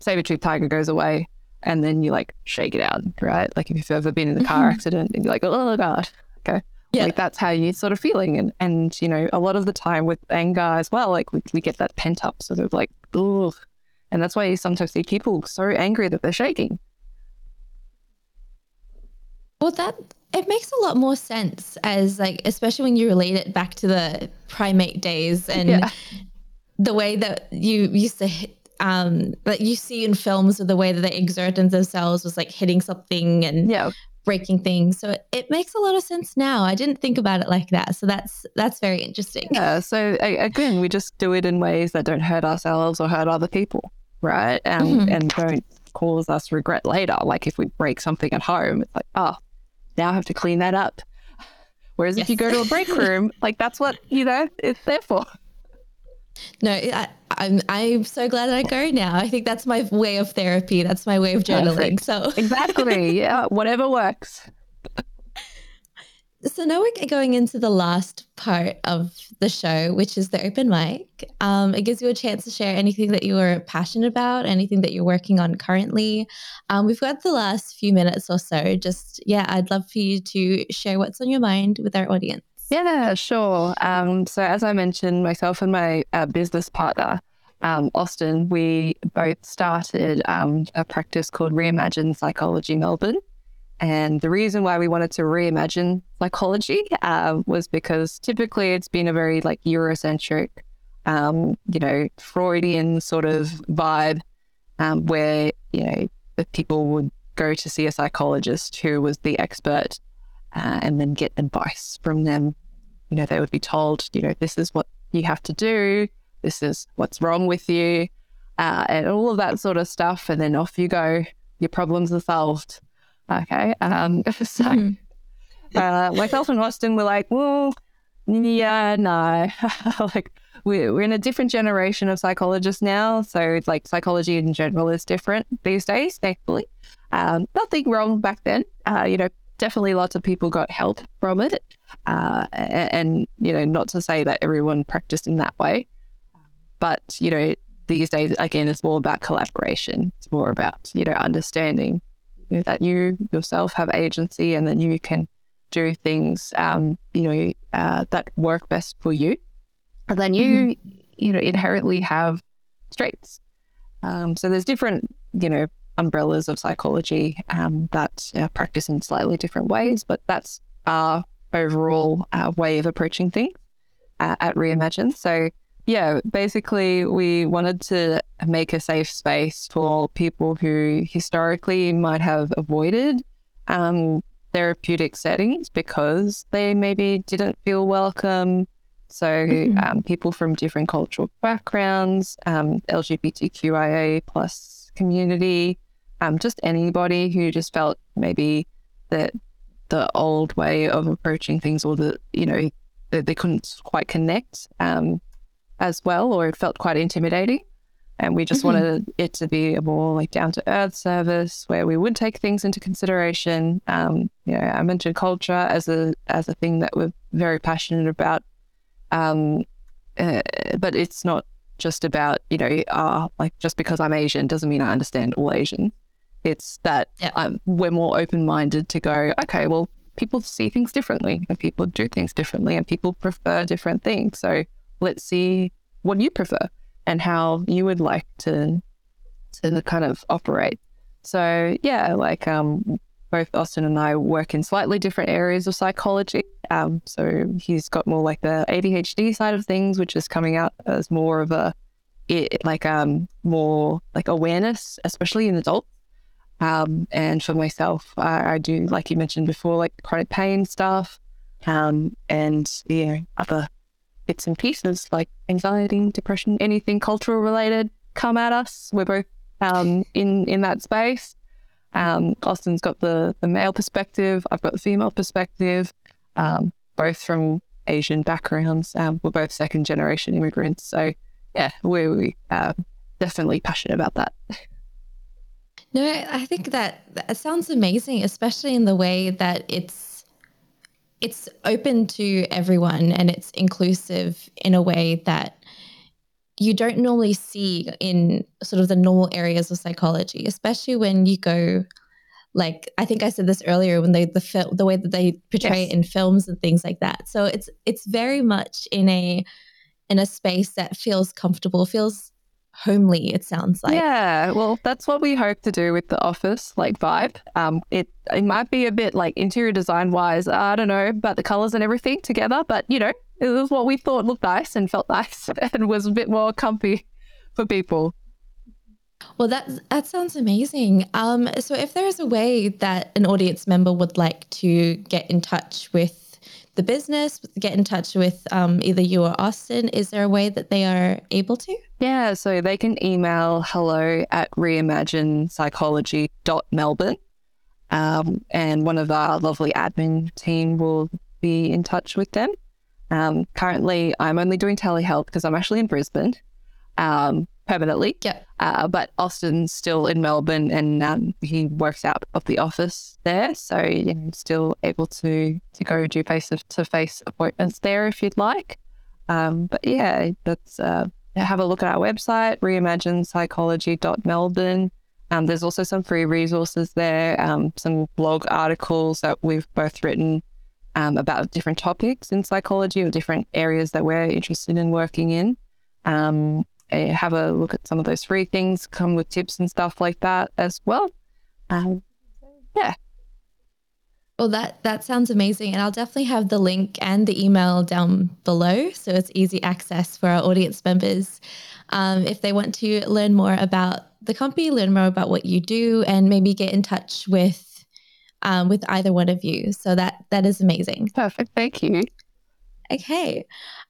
saber tooth tiger goes away, and then you like shake it out, right? Like if you've ever been in a car mm-hmm. accident and you're like, oh god, okay. Yeah. Like that's how you're sort of feeling. And and you know, a lot of the time with anger as well, like we, we get that pent up sort of like, ugh. And that's why you sometimes see people so angry that they're shaking. Well that it makes a lot more sense as like especially when you relate it back to the primate days and yeah. the way that you used to hit um that you see in films of the way that they exert themselves was like hitting something and yeah. breaking things. So it, it makes a lot of sense now. I didn't think about it like that. So that's that's very interesting. Yeah. So again, we just do it in ways that don't hurt ourselves or hurt other people, right? And mm-hmm. and don't cause us regret later. Like if we break something at home, it's like, oh, now have to clean that up. Whereas yes. if you go to a break room, like that's what you know it's there for. No, I, I'm I'm so glad I go now. I think that's my way of therapy. That's my way of journaling. Perfect. So exactly, yeah, whatever works. So now we're going into the last part of the show, which is the open mic. Um, it gives you a chance to share anything that you are passionate about, anything that you're working on currently. Um, we've got the last few minutes or so. Just yeah, I'd love for you to share what's on your mind with our audience. Yeah, sure. Um, so, as I mentioned, myself and my uh, business partner, um, Austin, we both started um, a practice called Reimagine Psychology Melbourne. And the reason why we wanted to reimagine psychology uh, was because typically it's been a very like Eurocentric, um, you know, Freudian sort of vibe um, where, you know, people would go to see a psychologist who was the expert uh, and then get advice from them. You know, they would be told, you know, this is what you have to do, this is what's wrong with you, uh, and all of that sort of stuff. And then off you go, your problems are solved. Okay. Um, so mm-hmm. uh, myself and Austin were like, well, yeah, no. like, we're, we're in a different generation of psychologists now. So it's like psychology in general is different these days, thankfully. Um, nothing wrong back then. Uh, you know, definitely lots of people got help from it. Uh, and, you know, not to say that everyone practiced in that way, but, you know, these days, again, it's more about collaboration. It's more about, you know, understanding know, that you yourself have agency and then you can do things, um, you know, uh, that work best for you. And then you, mm-hmm. you know, inherently have strengths. Um, so there's different, you know, umbrellas of psychology um, that uh, practice in slightly different ways, but that's our overall uh, way of approaching things uh, at Reimagine. So, yeah, basically, we wanted to make a safe space for people who historically might have avoided um, therapeutic settings because they maybe didn't feel welcome. So, mm-hmm. um, people from different cultural backgrounds, um, LGBTQIA plus community, um, just anybody who just felt maybe that the old way of approaching things or the, you know, that they couldn't quite connect um, as well, or it felt quite intimidating. And we just mm-hmm. wanted it to be a more like down to earth service where we would take things into consideration. Um, you know, I mentioned culture as a as a thing that we're very passionate about. Um, uh, but it's not just about you know, uh, like just because I'm Asian doesn't mean I understand all Asian. It's that yeah. um, we're more open minded to go, okay, well, people see things differently and people do things differently and people prefer different things. So let's see what you prefer and how you would like to to kind of operate. So yeah, like um, both Austin and I work in slightly different areas of psychology. Um, so he's got more like the ADHD side of things, which is coming out as more of a it, like um more like awareness, especially in adults. Um, and for myself, I, I, do, like you mentioned before, like chronic pain stuff, um, and you know, other bits and pieces like anxiety, depression, anything cultural related come at us. We're both um, in in that space. Um, Austin's got the, the male perspective, I've got the female perspective, um, both from Asian backgrounds. Um, we're both second generation immigrants. So, yeah, we're we, uh, definitely passionate about that. No, I think that that sounds amazing, especially in the way that it's it's open to everyone and it's inclusive in a way that you don't normally see in sort of the normal areas of psychology, especially when you go like I think I said this earlier when they the fil- the way that they portray yes. it in films and things like that. So it's it's very much in a in a space that feels comfortable, feels homely it sounds like. Yeah well that's what we hope to do with the office like vibe. Um it it might be a bit like interior design wise i don't know about the colors and everything together but you know it was what we thought looked nice and felt nice and was a bit more comfy for people. Well, that that sounds amazing. Um, so, if there is a way that an audience member would like to get in touch with the business, get in touch with um, either you or Austin, is there a way that they are able to? Yeah, so they can email hello at reimaginepsychology.melbourne. Um, and one of our lovely admin team will be in touch with them. Um, currently, I'm only doing telehealth because I'm actually in Brisbane um, permanently. Yeah. Uh, but Austin's still in Melbourne and um, he works out of the office there. So you know, still able to to go do face to face appointments there if you'd like. Um, but yeah, that's uh, have a look at our website, reimaginepsychology.melbourne. Um, there's also some free resources there, um, some blog articles that we've both written um, about different topics in psychology or different areas that we're interested in working in. Um, Eh, have a look at some of those free things, come with tips and stuff like that as well. Um, yeah. Well, that that sounds amazing, and I'll definitely have the link and the email down below, so it's easy access for our audience members um, if they want to learn more about the company, learn more about what you do, and maybe get in touch with um, with either one of you. So that that is amazing. Perfect. Thank you. Okay.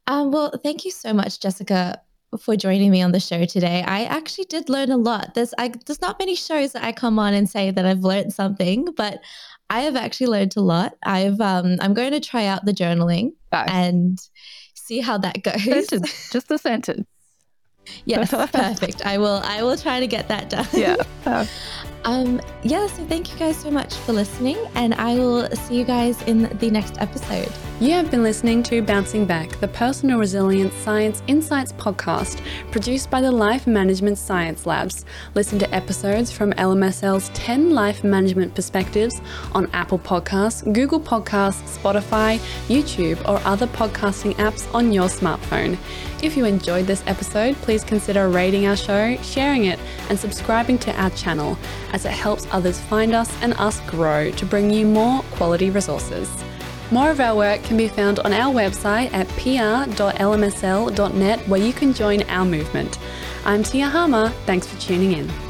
Um, well, thank you so much, Jessica, for joining me on the show today. I actually did learn a lot. There's I, there's not many shows that I come on and say that I've learned something, but I have actually learned a lot. I've um, I'm going to try out the journaling nice. and see how that goes. Sentence. Just a sentence. Yes, perfect. I will I will try to get that done. Yeah. Um, Um, yeah, so thank you guys so much for listening, and I will see you guys in the next episode. You have been listening to Bouncing Back, the Personal Resilience Science Insights podcast produced by the Life Management Science Labs. Listen to episodes from LMSL's 10 life management perspectives on Apple Podcasts, Google Podcasts, Spotify, YouTube, or other podcasting apps on your smartphone. If you enjoyed this episode, please consider rating our show, sharing it, and subscribing to our channel, as it helps others find us and us grow to bring you more quality resources. More of our work can be found on our website at pr.lmsl.net, where you can join our movement. I'm Tia Harmer. Thanks for tuning in.